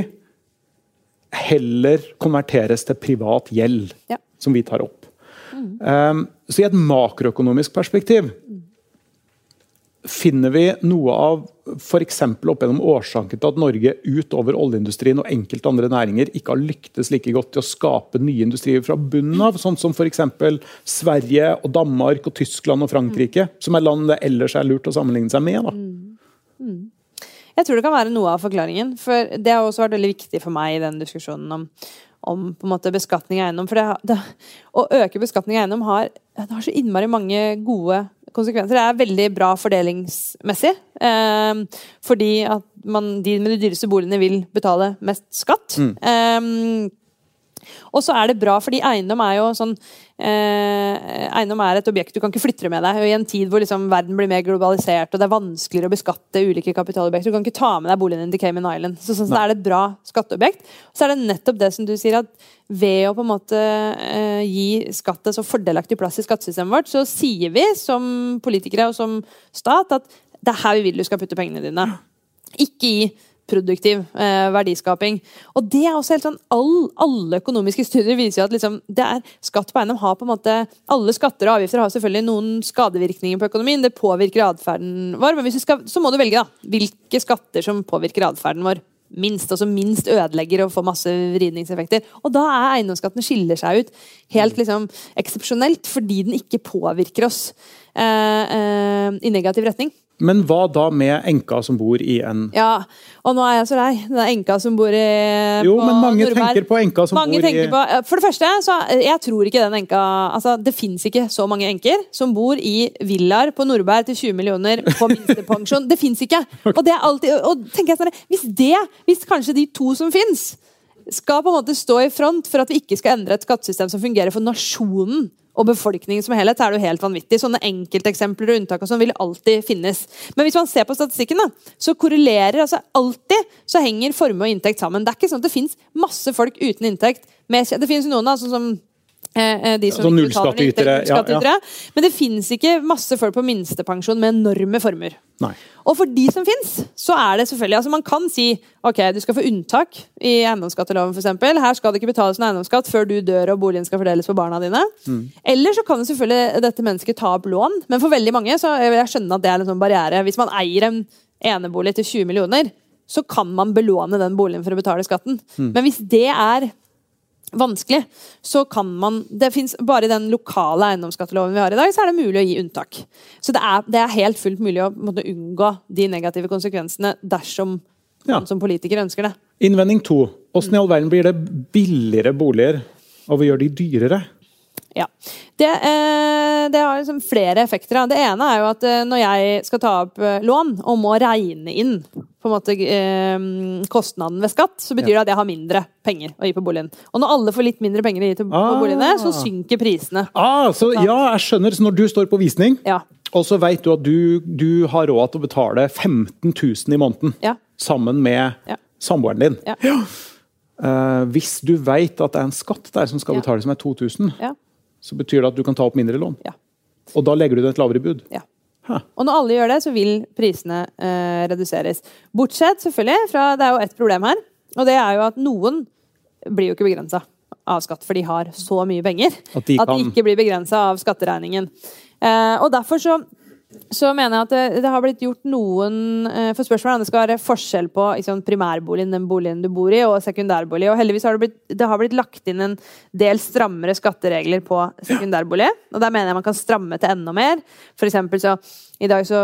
heller konverteres til privat gjeld, ja. som vi tar opp. Mm. Um, så i et makroøkonomisk perspektiv mm finner vi noe av f.eks. opp gjennom årsaken til at Norge utover oljeindustrien og enkelte andre næringer ikke har lyktes like godt til å skape nye industrier fra bunnen av, sånn som f.eks. Sverige, og Danmark, og Tyskland og Frankrike, som er land det ellers er lurt å sammenligne seg med. Mm. Mm. Jeg tror det kan være noe av forklaringen. For det har også vært veldig viktig for meg i den diskusjonen om, om på en måte beskatning av eiendom. For det, det, å øke beskatning av eiendom har, har så innmari mange gode konsekvenser. Det er veldig bra fordelingsmessig. Eh, fordi at man, de med de dyreste boligene vil betale mest skatt. Mm. Eh, og så er det bra, fordi eiendom er jo sånn eh, Eiendom er et objekt du kan ikke flytte med deg. Og I en tid hvor liksom verden blir mer globalisert og det er vanskeligere å beskatte ulike kapitalobjekter. Du kan ikke ta med deg boligen din til Cayman Island. Så sånn så er det et bra skatteobjekt. Så er det nettopp det som du sier, at ved å på en måte eh, gi skattet så fordelaktig plass i skattesystemet vårt, så sier vi som politikere og som stat at det er her vi vil du skal putte pengene dine. Ikke i produktiv eh, verdiskaping. Og det er også helt sånn, all, Alle økonomiske studier viser jo at liksom, det er, skatt på eiendom har på en måte Alle skatter og avgifter har selvfølgelig noen skadevirkninger på økonomien. Det påvirker atferden vår. Men hvis du skal, så må du velge da, hvilke skatter som påvirker atferden vår minst, altså minst ødelegger og får masse vridningseffekter. Og da er eiendomsskatten skiller seg ut helt liksom eksepsjonelt, fordi den ikke påvirker oss eh, eh, i negativ retning. Men hva da med enka som bor i en Ja, og nå er jeg så lei. Den enka som bor i Jo, men mange Nordberg. tenker på enka som mange bor i på, For det første, så jeg tror ikke den enka altså Det fins ikke så mange enker som bor i villaer på Nordberg til 20 millioner på minstepensjon. Det fins ikke! Og det er alltid og tenker jeg sånn, Hvis det, hvis kanskje de to som fins, skal på en måte stå i front for at vi ikke skal endre et skattesystem som fungerer for nasjonen og befolkningen som helhet, er det jo helt vanvittig. Sånne enkelteksempler og unntak og sånn vil alltid finnes. Men hvis man ser på statistikken, da, så korrelerer altså alltid så henger formue og inntekt sammen. Det er ikke sånn at det fins masse folk uten inntekt. Det finnes noen da, sånn som de som altså nullskattytere, ja, ja. Men det fins ikke masse folk på minstepensjon med enorme formuer. Nei. Og for de som fins, så er det selvfølgelig altså Man kan si ok, du skal få unntak i eiendomsskatteloven f.eks. Her skal det ikke betales noen eiendomsskatt før du dør og boligen skal fordeles på barna dine. Eller så kan det selvfølgelig dette mennesket ta opp lån, men for veldig mange så vil jeg skjønne at det er en sånn barriere. Hvis man eier en enebolig til 20 millioner, så kan man belåne den boligen for å betale skatten. Men hvis det er vanskelig, så kan man Det finnes, bare i den lokale eiendomsskatteloven vi har i dag, så er det mulig å gi unntak. Så det er, det er helt fullt mulig å måte, unngå de negative konsekvensene dersom Ja. man som politiker ønsker det. Innvending to. Hvordan i all verden blir det billigere boliger av å gjøre de dyrere? Ja. Det, eh, det har liksom flere effekter. da. Det ene er jo at eh, når jeg skal ta opp eh, lån og må regne inn på en måte eh, kostnaden ved skatt, så betyr det at jeg har mindre penger å gi på boligen. Og når alle får litt mindre penger å gi til på Ah. boligene, så synker prisene. Ah, så, ja, jeg skjønner. Så når du står på visning, Ja. og så vet du at du, du har råd til å betale 15 000 i måneden Ja. sammen med Ja. samboeren din. Ja. Uh, hvis du vet at det er en skatt der som skal Ja. betales med 2000, Ja. Så betyr det at du kan ta opp mindre lån. Ja. Og da legger du det et lavere bud. ja. Huh. Og når alle gjør det, så vil prisene eh, reduseres. Bortsett selvfølgelig fra Det er jo ett problem her, og det er jo at noen blir jo ikke begrensa av skatt, for de har så mye penger At de at de ikke blir begrensa av skatteregningen. Eh, og derfor så så mener jeg at det, det har blitt gjort noen eh, For spørsmålet er om det skal være forskjell på liksom, primærboligen, den boligen du bor i, og sekundærbolig. Og heldigvis har det blitt, det har blitt lagt inn en del strammere skatteregler på sekundærbolig. Og der mener jeg man kan stramme til enda mer. For eksempel så i dag så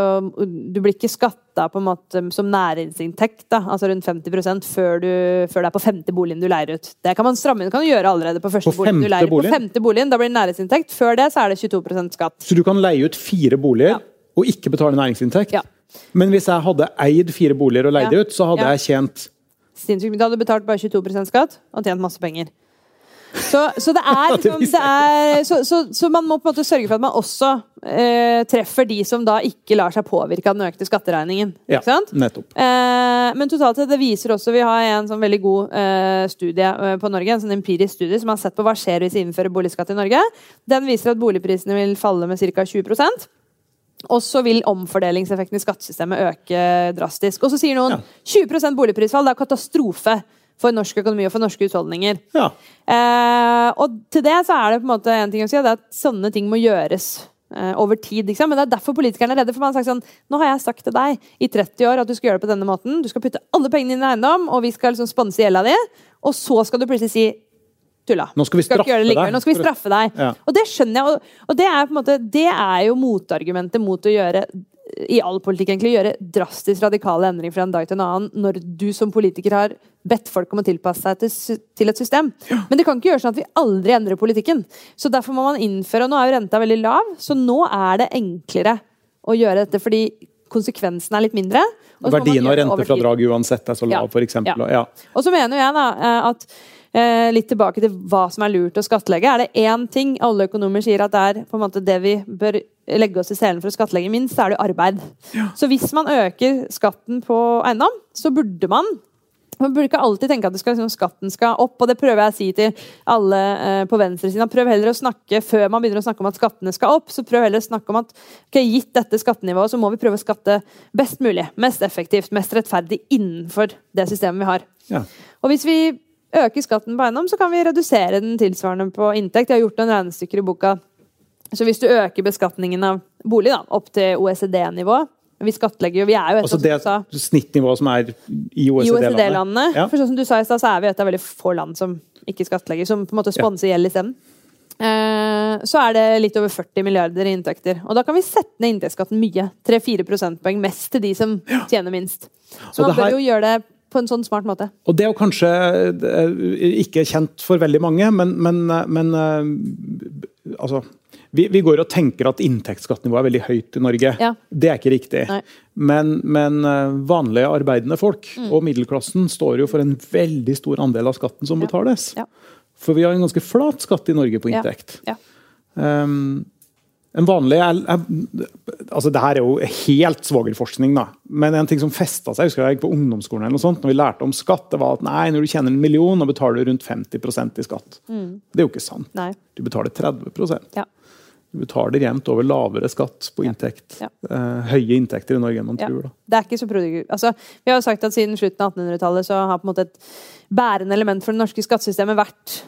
Du blir ikke skatta på en måte som næringsinntekt, da, altså rundt 50% før, du, før det er på femte boligen du leier ut. Det kan man stramme inn. Kan du gjøre allerede på første På boligen du leier. boligen? På femte boligen, Da blir det næringsinntekt. Før det så er det 22% skatt. Så du kan leie ut fire boliger Ja. og ikke betale næringsinntekt. Ja. Men hvis jeg hadde eid fire boliger og leid Ja. ut, så hadde jeg tjent sinnssykt. Da hadde du betalt bare 22% skatt og tjent masse penger. Så, så det er, liksom, det er så, så, så man må på en måte sørge for at man også eh, treffer de som da ikke lar seg påvirke av den økte skatteregningen. Ja, Ikke sant? nettopp. Eh, men totalt sett, det viser også Vi har en sånn veldig god eh, studie eh, på Norge, en sånn empirisk studie som har sett på hva skjer hvis vi innfører boligskatt i Norge. Den viser at boligprisene vil falle med ca. 20% og så vil omfordelingseffekten i skattesystemet øke drastisk. Og så sier noen Ja. 20 boligprisfall det er katastrofe for norsk økonomi og for norske husholdninger. Ja. Eh, og til det så er det på en måte en ting å si, det er at sånne ting må gjøres eh, over tid. Men det er derfor politikerne er redde. For man har sagt sånn Nå har jeg sagt til deg i 30 år at du skal gjøre det på denne måten. Du skal putte alle pengene dine i eiendom, og vi skal liksom sponse gjelda di. Og så skal du plutselig si tulla. Nå skal vi straffe skal deg. Nå skal vi straffe deg. Ja. Og det skjønner jeg. Og, og det er måte Det er jo motargumentet mot å gjøre i all politikk egentlig gjøre drastisk radikale endringer fra en dag til en annen, når du som politiker har bedt folk om å tilpasse seg til, til et system. Men det kan ikke gjøre sånn at vi aldri endrer politikken. Så derfor må man innføre Og nå er jo renta veldig lav, så nå er det enklere å gjøre dette fordi konsekvensen er litt mindre. Verdien av rentefradrag uansett er så lav, Ja. for eksempel. Ja. og- Ja. Og så mener jeg da eh, at litt tilbake til hva som er lurt å skattlegge. Er det én ting alle økonomer sier at det er på en måte det vi bør legge oss i selen for å skattlegge minst, så er det arbeid. Så hvis man øker skatten på eiendom, så burde man man burde ikke alltid tenke at skal, liksom, skatten skal opp, og det prøver jeg å si til alle eh, på venstresiden. Prøv heller å snakke før man begynner å snakke om at skattene skal opp, så prøv heller å snakke om at okay, gitt dette skattenivået, så må vi prøve å skatte best mulig, mest effektivt, mest rettferdig innenfor det systemet vi har. Ja. Og hvis vi øker skatten på eiendom, så kan vi redusere den tilsvarende på inntekt. Jeg har gjort noen regnestykker i boka. Så hvis du øker beskatningen av bolig da, opp til OECD-nivå Vi skattlegger jo Vi er jo et Altså det sa, snittnivået som er i. OECD-landene. Ja. For sånn som du sa i stad, så er vi et av veldig få land som ikke skattlegger, som på en måte sponser gjeld isteden. eh, så er det litt over 40 milliarder i inntekter. Og da kan vi sette ned inntektsskatten mye. 3-4 prosentpoeng mest til de som tjener minst. Så man bør jo gjøre det på en sånn smart måte. Og det er jo kanskje eh, ikke kjent for veldig mange, men, men, men eh, altså vi, vi går og tenker at inntektsskattenivået er veldig høyt i Norge. Ja. Det er ikke riktig. Men, men eh, vanlige arbeidende folk og middelklassen står jo for en veldig stor andel av skatten som betales. Ja. For vi har en ganske flat skatt i Norge på Ja. inntekt. Ja. Um, en vanlig altså det her er jo helt svogerforskning, da. Men en ting som festa seg, jeg husker jeg gikk på ungdomsskolen eller noe sånt, når vi lærte om skatt, det var at nei, når du tjener en million, da betaler du rundt 50% i skatt. Det er jo ikke sant. Nei. Du betaler 30% Ja. Du betaler jevnt over lavere skatt på inntekt. Ja. Eh, høye inntekter i Norge enn man Ja. tror. da. Det er ikke så produktivt. Altså, vi har jo sagt at siden slutten av 1800-tallet så har på en måte et bærende element for det norske skattesystemet vært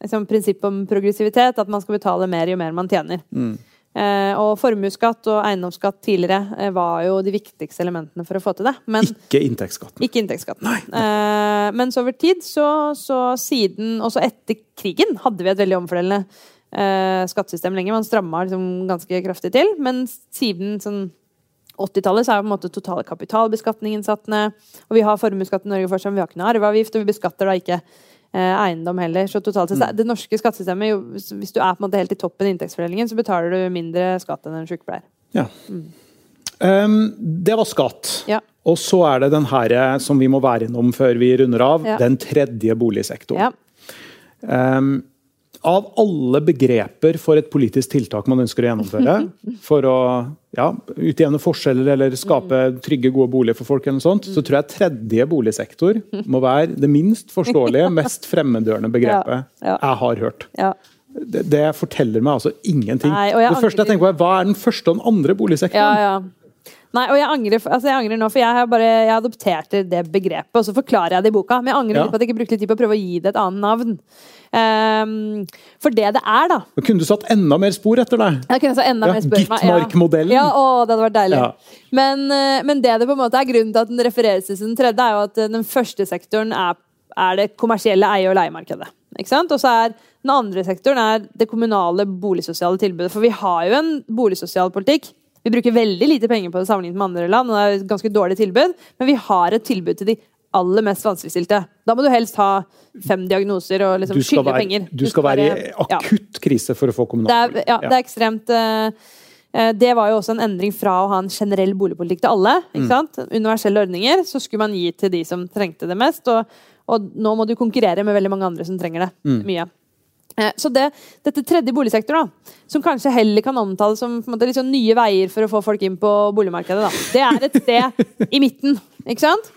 liksom, prinsippet om progressivitet. At man skal betale mer jo mer man tjener. Mm. Eh, og formuesskatt og eiendomsskatt tidligere eh, var jo de viktigste elementene for å få til det. Men Ikke inntektsskatten. ikke inntektsskatten. Eh, mens over tid, så, så siden Også etter krigen hadde vi et veldig omfordelende eh, skattesystem lenge. Man stramma liksom ganske kraftig til. Men siden sånn 80-tallet så er på en måte totale kapitalbeskatningen satt ned. Og vi har formuesskatt i Norge fortsatt, men vi har ikke noe arveavgift, og vi beskatter da ikke eiendom heller. Så totalt sett, er det norske skattesystemet, hvis du er på en måte helt i toppen i inntektsfordelingen, så betaler du mindre skatt enn en sykepleier. Ja. Um, det var skatt. Ja. Og så er det den her eh, som vi må være innom før vi runder av, Ja. den tredje boligsektoren. Ja. Um, av alle begreper for et politisk tiltak man ønsker å gjennomføre, for å ja, utjevne forskjeller eller skape trygge, gode boliger for folk, eller noe sånt, så tror jeg tredje boligsektor må være det minst forståelige, mest fremmedgjørende begrepet jeg har hørt. ja. Det, det forteller meg altså ingenting. Nei, det første jeg tenker på er, Hva er den første og den andre boligsektoren? Ja, ja. Nei, og jeg angrer, altså jeg angrer nå, for jeg har bare jeg adopterte det begrepet, og så forklarer jeg det i boka. Men jeg angrer Ja. litt på at jeg ikke brukte litt tid på å prøve å gi det et annet navn. Um, for det det er, da Da kunne du satt enda mer spor etter deg. Jeg kunne satt enda Ja, mer spor meg Gitmark-modellen. Ja, å, det hadde vært deilig. Ja. Men, eh, men det det på en måte er grunnen til at den refereres til som den tredje, er jo at eh, den første sektoren er, er det kommersielle eie- og leiemarkedet. Ikke sant? Og så er den andre sektoren er det kommunale boligsosiale tilbudet. For vi har jo en boligsosial politikk. Vi bruker veldig lite penger på det sammenlignet med andre land, og det er et ganske dårlig tilbud, men vi har et tilbud til de aller mest vanskeligstilte. Da må du helst ha fem diagnoser og liksom skylde penger. du skal være i ja. akutt krise for å få Det kommunal er, ja, det er ekstremt eh, Det var jo også en endring fra å ha en generell boligpolitikk til alle. ikke Mm. sant? Universelle ordninger. Så skulle man gi til de som trengte det mest. Og, og nå må du konkurrere med veldig mange andre som trenger det Mm. mye. Eh, Så det, dette tredje boligsektoren, da, som kanskje heller kan omtales som måte, sånn nye veier for å få folk inn på boligmarkedet, da. det er et sted i midten. Ikke sant?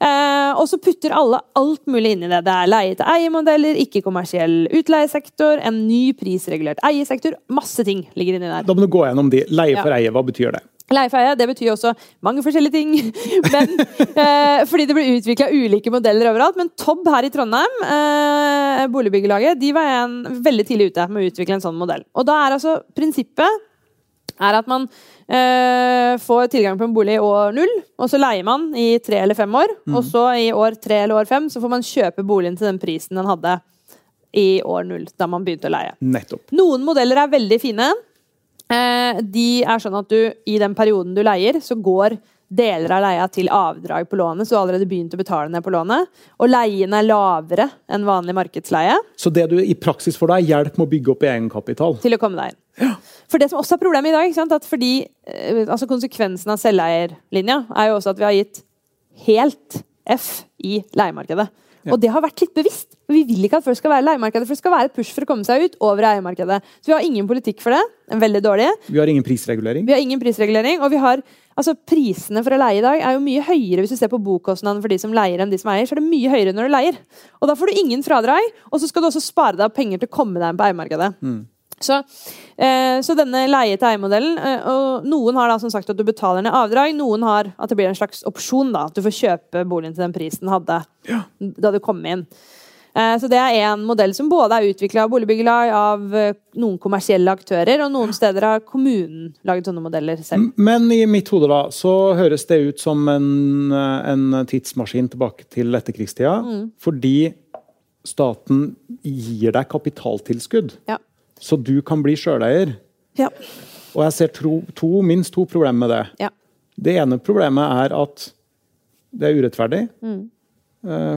Eh, og så putter alle alt mulig inn i det. Det er leie-til-eie-modeller, ikke-kommersiell utleiesektor, en ny prisregulert eiesektor. Masse ting ligger inni der. Da må du gå gjennom de. Leie for Ja. eie, hva betyr det? Leie eie det betyr også mange forskjellige ting. Men, eh, fordi det ble utvikla ulike modeller overalt. Men Tobb her i Trondheim, eh, boligbyggelaget, de var en, veldig tidlig ute med å utvikle en sånn modell. Og da er altså prinsippet er at man eh, får tilgang på en bolig i år null, og så leier man i tre eller fem år. Og så i år tre eller år fem så får man kjøpe boligen til den prisen den hadde i år null, da man begynte å leie. Nettopp. Noen modeller er veldig fine. Eh, de er sånn at du i den perioden du leier, så går deler av leia til avdrag på lånet, så du har allerede begynt å betale ned på lånet. Og leien er lavere enn vanlig markedsleie Så det du i praksis får da, er hjelp med å bygge opp egenkapital. til å komme deg inn. Ja. For det som også er problemet i dag, sant? at fordi eh, altså konsekvensen av selveierlinja er jo også at vi har gitt helt F i leiemarkedet. Og det har vært litt bevisst. Vi vil ikke at folk skal være leiemarkedet, for det skal være et push for å komme seg ut over eiemarkedet. Så vi har ingen politikk for det. En veldig dårlig. Vi har ingen prisregulering. Vi har ingen prisregulering, og vi har altså prisene for å leie i dag er jo mye høyere hvis du ser på bokostnaden for de som leier enn de som eier. Så er det mye høyere når du leier. Og da får du ingen fradrag, og så skal du også spare deg penger til å komme deg inn på eiermarkedet. Så, eh, så denne leie-til-eie-modellen eh, og Noen har da som sagt at du betaler ned avdrag, noen har at det blir en slags opsjon. da, At du får kjøpe boligen til den prisen den hadde da du kom inn. Eh, Så det er en modell som både er utvikla av boligbyggelag, av noen kommersielle aktører, og noen steder har kommunen laget sånne modeller selv. Men i mitt hode da, så høres det ut som en, en tidsmaskin tilbake til etterkrigstida. Mm. Fordi staten gir deg kapitaltilskudd. Ja. Så du kan bli sjøleier. Ja. Og jeg ser to, to, minst to problemer med det. ja. Det ene problemet er at det er urettferdig. Mm.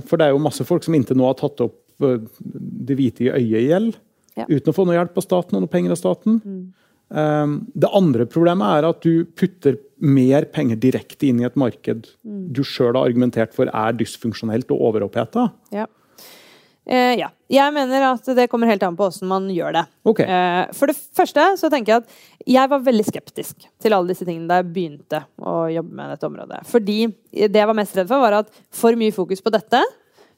For det er jo masse folk som inntil nå har tatt opp eh, det hvite i øyet i gjeld, Ja. uten å få noe hjelp av staten og noe penger av staten. Mm. Det andre problemet er at du putter mer penger direkte inn i et marked du sjøl har argumentert for er dysfunksjonelt og overoppheta. Ja. Eh, ja. Jeg mener at det kommer helt an på hvordan man gjør det. Okay. Eh, for det første så tenker jeg at jeg var veldig skeptisk til alle disse tingene da jeg begynte å jobbe med dette området. Fordi det jeg var mest redd for, var at for mye fokus på dette,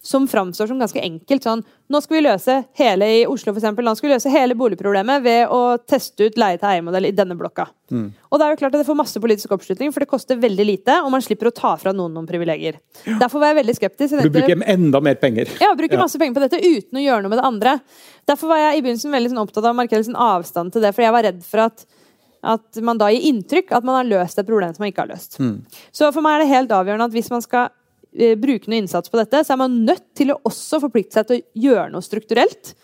som framstår som ganske enkelt. Sånn, nå skal vi løse hele i Oslo for eksempel, nå skal vi løse hele boligproblemet ved å teste ut leie-til-eie-modell i denne blokka. Og det er jo klart at det får masse politisk oppslutning, for det koster veldig lite, og man slipper å ta fra noen noen privilegier. Derfor var jeg veldig skeptisk. Du bruker enda mer penger. ja, bruker Ja. masse penger på dette uten å gjøre noe med det andre. Derfor var jeg i begynnelsen veldig sånn opptatt av å markere sånn avstand til det, for jeg var redd for at, at man da gir inntrykk at man har løst et problem som man ikke har løst. Så for meg er det helt avgjørende at hvis man skal bruke noe innsats på dette, så er man nødt til å også forplikte seg til å gjøre noe strukturelt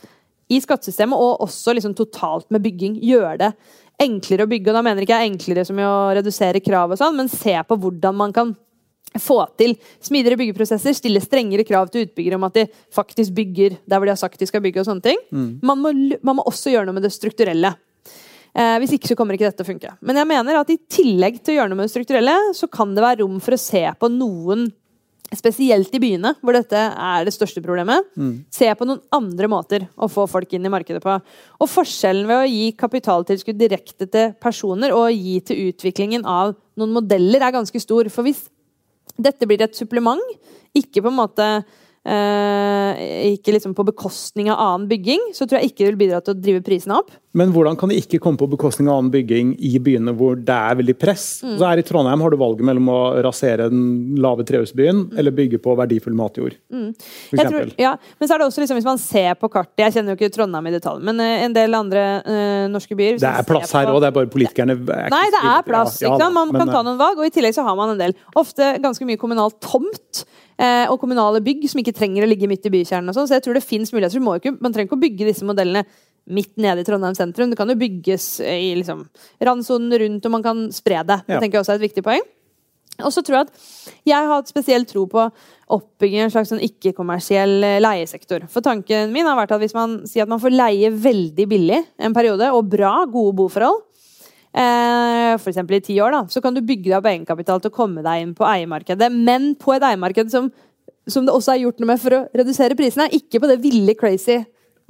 i skattesystemet, og også liksom totalt med bygging. Gjøre det enklere å bygge. Og da mener ikke jeg enklere som å redusere krav og sånn, men se på hvordan man kan få til smidigere byggeprosesser, stille strengere krav til utbyggere om at de faktisk bygger der hvor de har sagt de skal bygge. og sånne ting. Man, må, man må også gjøre noe med det strukturelle. Eh, hvis ikke så kommer ikke dette til å funke. Men jeg mener at i tillegg til å gjøre noe med det strukturelle, så kan det være rom for å se på noen Spesielt i byene, hvor dette er det største problemet. Se på noen andre måter å få folk inn i markedet på. Og forskjellen ved å gi kapitaltilskudd direkte til personer og gi til utviklingen av noen modeller, er ganske stor. For hvis dette blir et supplement, ikke på en måte ikke liksom på bekostning av annen bygging, så tror jeg ikke det vil bidra til å drive prisene opp. Men hvordan kan det ikke komme på bekostning av annen bygging i byene hvor det er veldig press? Mm. Så her I Trondheim har du valget mellom å rasere den lave trehusbyen eller bygge på verdifull matjord. Mm. Jeg tror, ja, men så er det også liksom, hvis man ser på kartet Jeg kjenner jo ikke Trondheim i detalj, men eh, en del andre eh, norske byer Det er plass her òg, det er bare politikerne er Nei, det er plass. Ja, ja Man men, kan ta eh, noen valg, og i tillegg så har man en del. Ofte ganske mye kommunal tomt. Eh, og kommunale bygg som ikke trenger å ligge midt i bykjernen. og sånn, Så jeg tror det finnes muligheter. ikke, Man trenger ikke å bygge disse modellene midt nede i Trondheim sentrum. Det kan jo bygges i liksom, randsonen rundt, og man kan spre det. Det Ja. tenker jeg også er et viktig poeng. Og så tror jeg at jeg har hatt spesiell tro på oppbygging av en slags sånn ikke-kommersiell eh, leiesektor. For tanken min har vært at hvis man sier at man får leie veldig billig en periode, og bra, gode boforhold, eh, f.eks. i ti år, da, så kan du bygge deg opp egenkapital til å komme deg inn på eiemarkedet. Men på et eiemarked som, som det også er gjort noe med for å redusere prisene. Ikke på det ville, crazy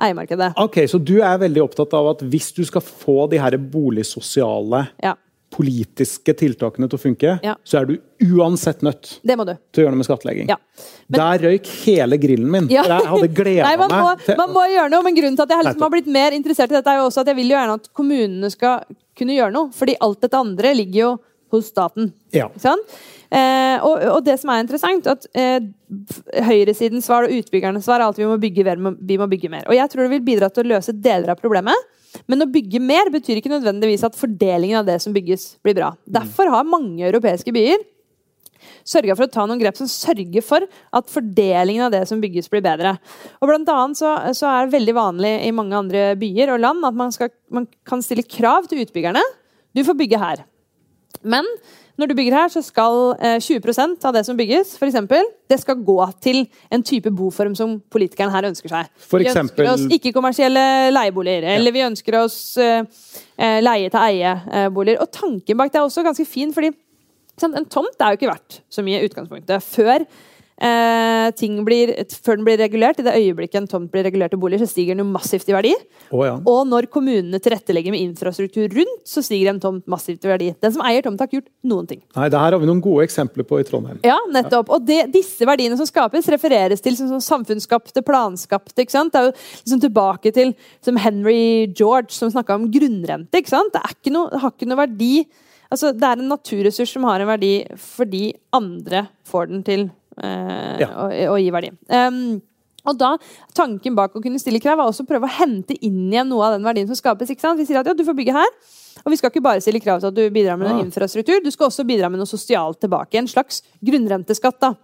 eiemarkedet. Ok, Så du er veldig opptatt av at hvis du skal få de her boligsosiale Ja, politiske tiltakene til å funke, Ja. så er du uansett nødt det må du. til å gjøre noe med skattlegging. Ja. Men- Der røyk hele grillen min. Ja. Jeg hadde gleda meg til man må gjøre noe, men grunnen til at jeg liksom har blitt mer interessert i dette, er jo også at jeg vil jo gjerne at kommunene skal kunne gjøre noe. Fordi alt dette andre ligger jo hos staten. Ja. Sånn? Eh, og, og det som er interessant, at eh, høyresidens svar og utbyggernes svar er alltid vi må bygge mer. Vi må bygge mer. Og jeg tror det vil bidra til å løse deler av problemet. Men å bygge mer betyr ikke nødvendigvis at fordelingen av det som bygges, blir bra. Derfor har mange europeiske byer sørga for å ta noen grep som sørger for at fordelingen av det som bygges, blir bedre. Og blant annet så, så er det veldig vanlig i mange andre byer og land at man, skal, man kan stille krav til utbyggerne. Du får bygge her. Men når du bygger her, så skal eh, 20% av det som bygges, for eksempel, det skal gå til en type boform som politikerne her ønsker seg. For eksempel... vi ønsker oss ikke-kommersielle leieboliger, eller vi ønsker oss eh, eh, leie-til-eie-boliger. Og tanken bak det er også ganske fin, fordi sant, en tomt er jo ikke verdt så mye i utgangspunktet. Før, eh, ting blir, før den blir regulert, i det øyeblikket en tomt blir regulert til boliger, så stiger den jo massivt i verdi. Oh, ja. Og når kommunene tilrettelegger med infrastruktur rundt, så stiger en tomt massivt i verdi. Den som eier tomt, har ikke gjort noen ting. Nei, det her har vi noen gode eksempler på i Trondheim. Ja, nettopp. Og det, disse verdiene som skapes, refereres til som, som samfunnsskapte, planskapte. ikke sant? Det er jo liksom tilbake til som Henry George, som snakka om grunnrente. ikke sant? Det, ikke noe, det har ikke noe verdi Altså, Det er en naturressurs som har en verdi fordi andre får den til Ja. og, og, gi verdi. Um, og da, Tanken bak å kunne stille krav er også å prøve å hente inn igjen noe av den verdien som skapes. ikke sant? Vi sier at ja, du får bygge her, og vi skal ikke bare stille krav til at du bidrar med noen Ah. infrastruktur, du skal også bidra med noe sosialt tilbake. En slags grunnrenteskatt. da.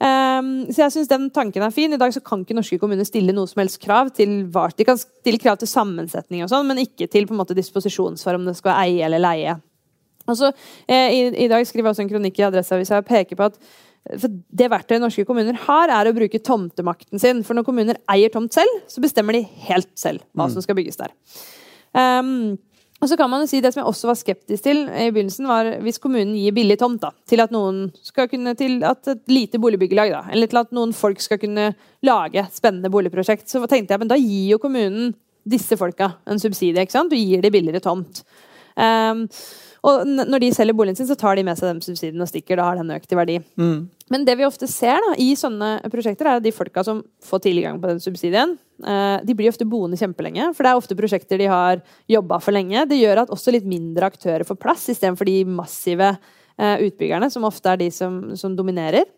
Um, så jeg synes den tanken er fin. I dag så kan ikke norske kommuner stille noe som helst krav til hva De kan stille krav til sammensetning, og sånn, men ikke til på en måte disposisjonsform, om det skal eie eller leie. Og så, eh, i, i, dag skriver jeg også en kronikk i Adresseavisa og peker på at for Det verktøyet norske kommuner har, er å bruke tomtemakten sin. For når kommuner eier tomt selv, så bestemmer de helt selv hva mm. som skal bygges der. Um, og så kan man jo si Det som jeg også var skeptisk til i begynnelsen, var hvis kommunen gir billig tomt da, til at noen skal kunne, til at et lite boligbyggelag, da, eller til at noen folk skal kunne lage spennende boligprosjekt, så tenkte jeg men da gir jo kommunen disse folka en subsidie. ikke sant? Du gir dem billigere tomt. Um, og når de selger boligen sin, så tar de med seg den subsidien og stikker. Da har den økt i verdi. Mm. Men det vi ofte ser da, i sånne prosjekter, er at de folka som får tilgang på den subsidien, eh, de blir ofte boende kjempelenge. For det er ofte prosjekter de har jobba for lenge. Det gjør at også litt mindre aktører får plass, istedenfor de massive eh, utbyggerne, som ofte er de som, som dominerer.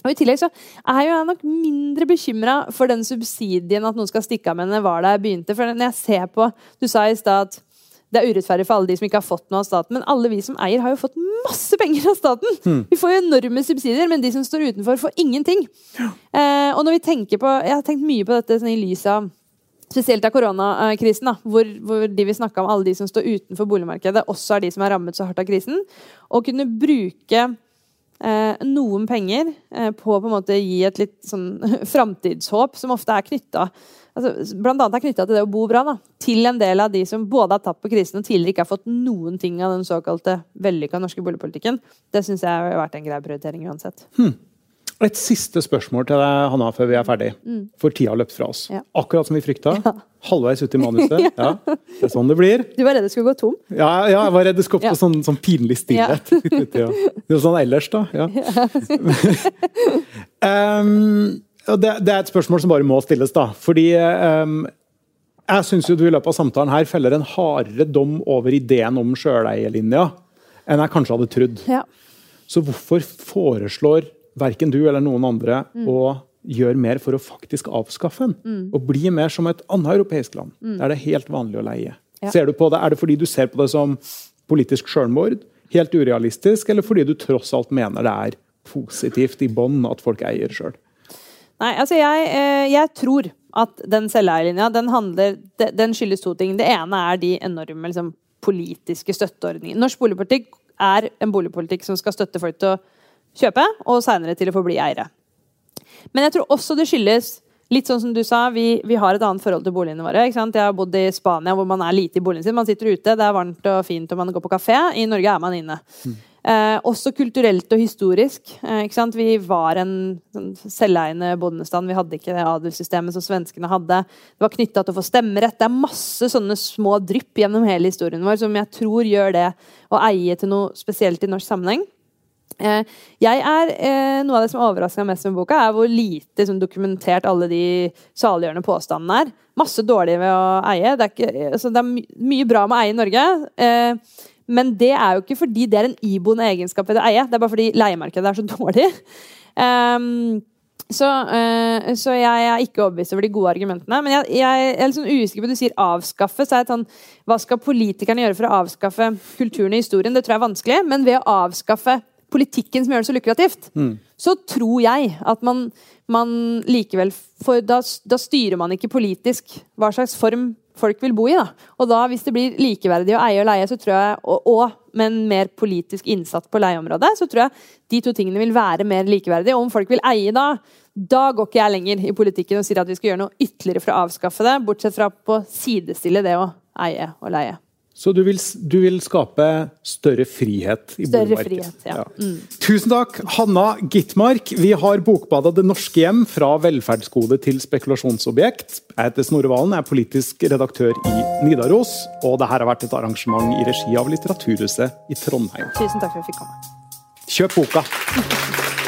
Og I tillegg så er jeg nok mindre bekymra for den subsidien at noen skal stikke av med den var da jeg begynte. For når jeg ser på Du sa i stad at det er urettferdig for alle de som ikke har fått noe av staten. Men alle vi som eier, har jo fått masse penger av staten! Mm. Vi får jo enorme subsidier, men de som står utenfor, får ingenting. Ja. Eh, og når vi tenker på Jeg har tenkt mye på dette sånn, i lys av Spesielt av koronakrisen, da, hvor, hvor, de vil snakke om alle de som står utenfor boligmarkedet, også er de som er rammet så hardt av krisen. Å kunne bruke eh, noen penger eh, på å på en måte gi et litt sånn framtidshåp, som ofte er knytta altså, blant annet er knytta til det å bo bra, da, til en del av de som både har tapt på krisen og tidligere ikke har fått noen ting av den såkalte vellykka norske boligpolitikken. Det syns jeg har vært en grei prioritering uansett. Hmm. Et siste spørsmål til deg, Hanna, før vi er ferdig. Mm. For tida har løpt fra oss. Ja. Akkurat som vi frykta. Ja. Halvveis ut i manuset. ja. Det er sånn det blir. Du var redd det skulle gå tom? Ja, ja jeg var redd det skulle oppstå sånn, sånn, pinlig stillhet. Ja. det er sånn ellers, da. Ja. um, det, det, er et spørsmål som bare må stilles, da. Fordi um, jeg syns du i løpet av samtalen her feller en hardere dom over ideen om sjøleielinja enn jeg kanskje hadde trodd. Ja. Så hvorfor foreslår verken du eller noen andre mm. å gjøre mer for å faktisk avskaffe den? Mm. Og bli mer som et annet europeisk land, mm. der det er helt vanlig å leie. Ja. Ser du på det, Er det fordi du ser på det som politisk sjølmord, helt urealistisk, eller fordi du tross alt mener det er positivt i bånn at folk eier sjøl? Nei, altså jeg, eh, jeg tror at den selveierlinja den, den skyldes to ting. Det ene er de enorme liksom, politiske støtteordningene. Norsk boligpolitikk er en boligpolitikk som skal støtte folk til å kjøpe, og seinere til å få bli eiere. Men jeg tror også det skyldes Litt sånn som du sa, vi, vi har et annet forhold til boligene våre. Jeg har bodd i Spania hvor man er lite i boligen sin. Man sitter ute, det er varmt og fint og man går på kafé. I Norge er man inne. Mm. Eh, også kulturelt og historisk. Eh, vi var en sånn, selveiende bondestand. Vi hadde ikke det adelssystemet som svenskene hadde. Det var knytta til å få stemmerett. Det er masse sånne små drypp gjennom hele historien vår som jeg tror gjør det å eie til noe spesielt i norsk sammenheng. Eh, jeg er, eh, Noe av det som overraska mest med boka, er hvor lite sånn, dokumentert alle de saliggjørende påstandene er. Masse dårlig ved å eie. Det er, ikke, altså, det er my mye bra med å eie i Norge. Eh, men det er jo ikke fordi det er en iboende egenskap ved å eie, det er bare fordi leiemarkedet er så dårlig. Um, så, uh, så, jeg er ikke overbevist over de gode argumentene. Men jeg, jeg, jeg er litt sånn usikker på Du sier avskaffe. så er det sånn, Hva skal politikerne gjøre for å avskaffe kulturen i historien? Det tror jeg er vanskelig. Men ved å avskaffe politikken som gjør det så lukrativt, mm. så tror jeg at man, man likevel For da, da styrer man ikke politisk hva slags form folk vil bo i. Da. Og da, hvis det blir likeverdig å eie og leie, så tror jeg, og, og med en mer politisk innsatt på leieområdet, så tror jeg de to tingene vil være mer likeverdige. Og om folk vil eie da, da går ikke jeg lenger i politikken og sier at vi skal gjøre noe ytterligere for å avskaffe det, bortsett fra på sidestille det å eie og leie. Så du vil, du vil, skape større frihet i større boligmarkedet? Frihet, ja. ja. Mm. Tusen takk, Hanna Gitmark. Vi har bokbadet 'Det norske hjem', fra velferdsgode til spekulasjonsobjekt. Jeg heter Snorre Valen, er politisk redaktør i Nidaros. Og dette har vært et arrangement i regi av Litteraturhuset i Trondheim. Tusen takk for at jeg fikk komme. Kjøp boka!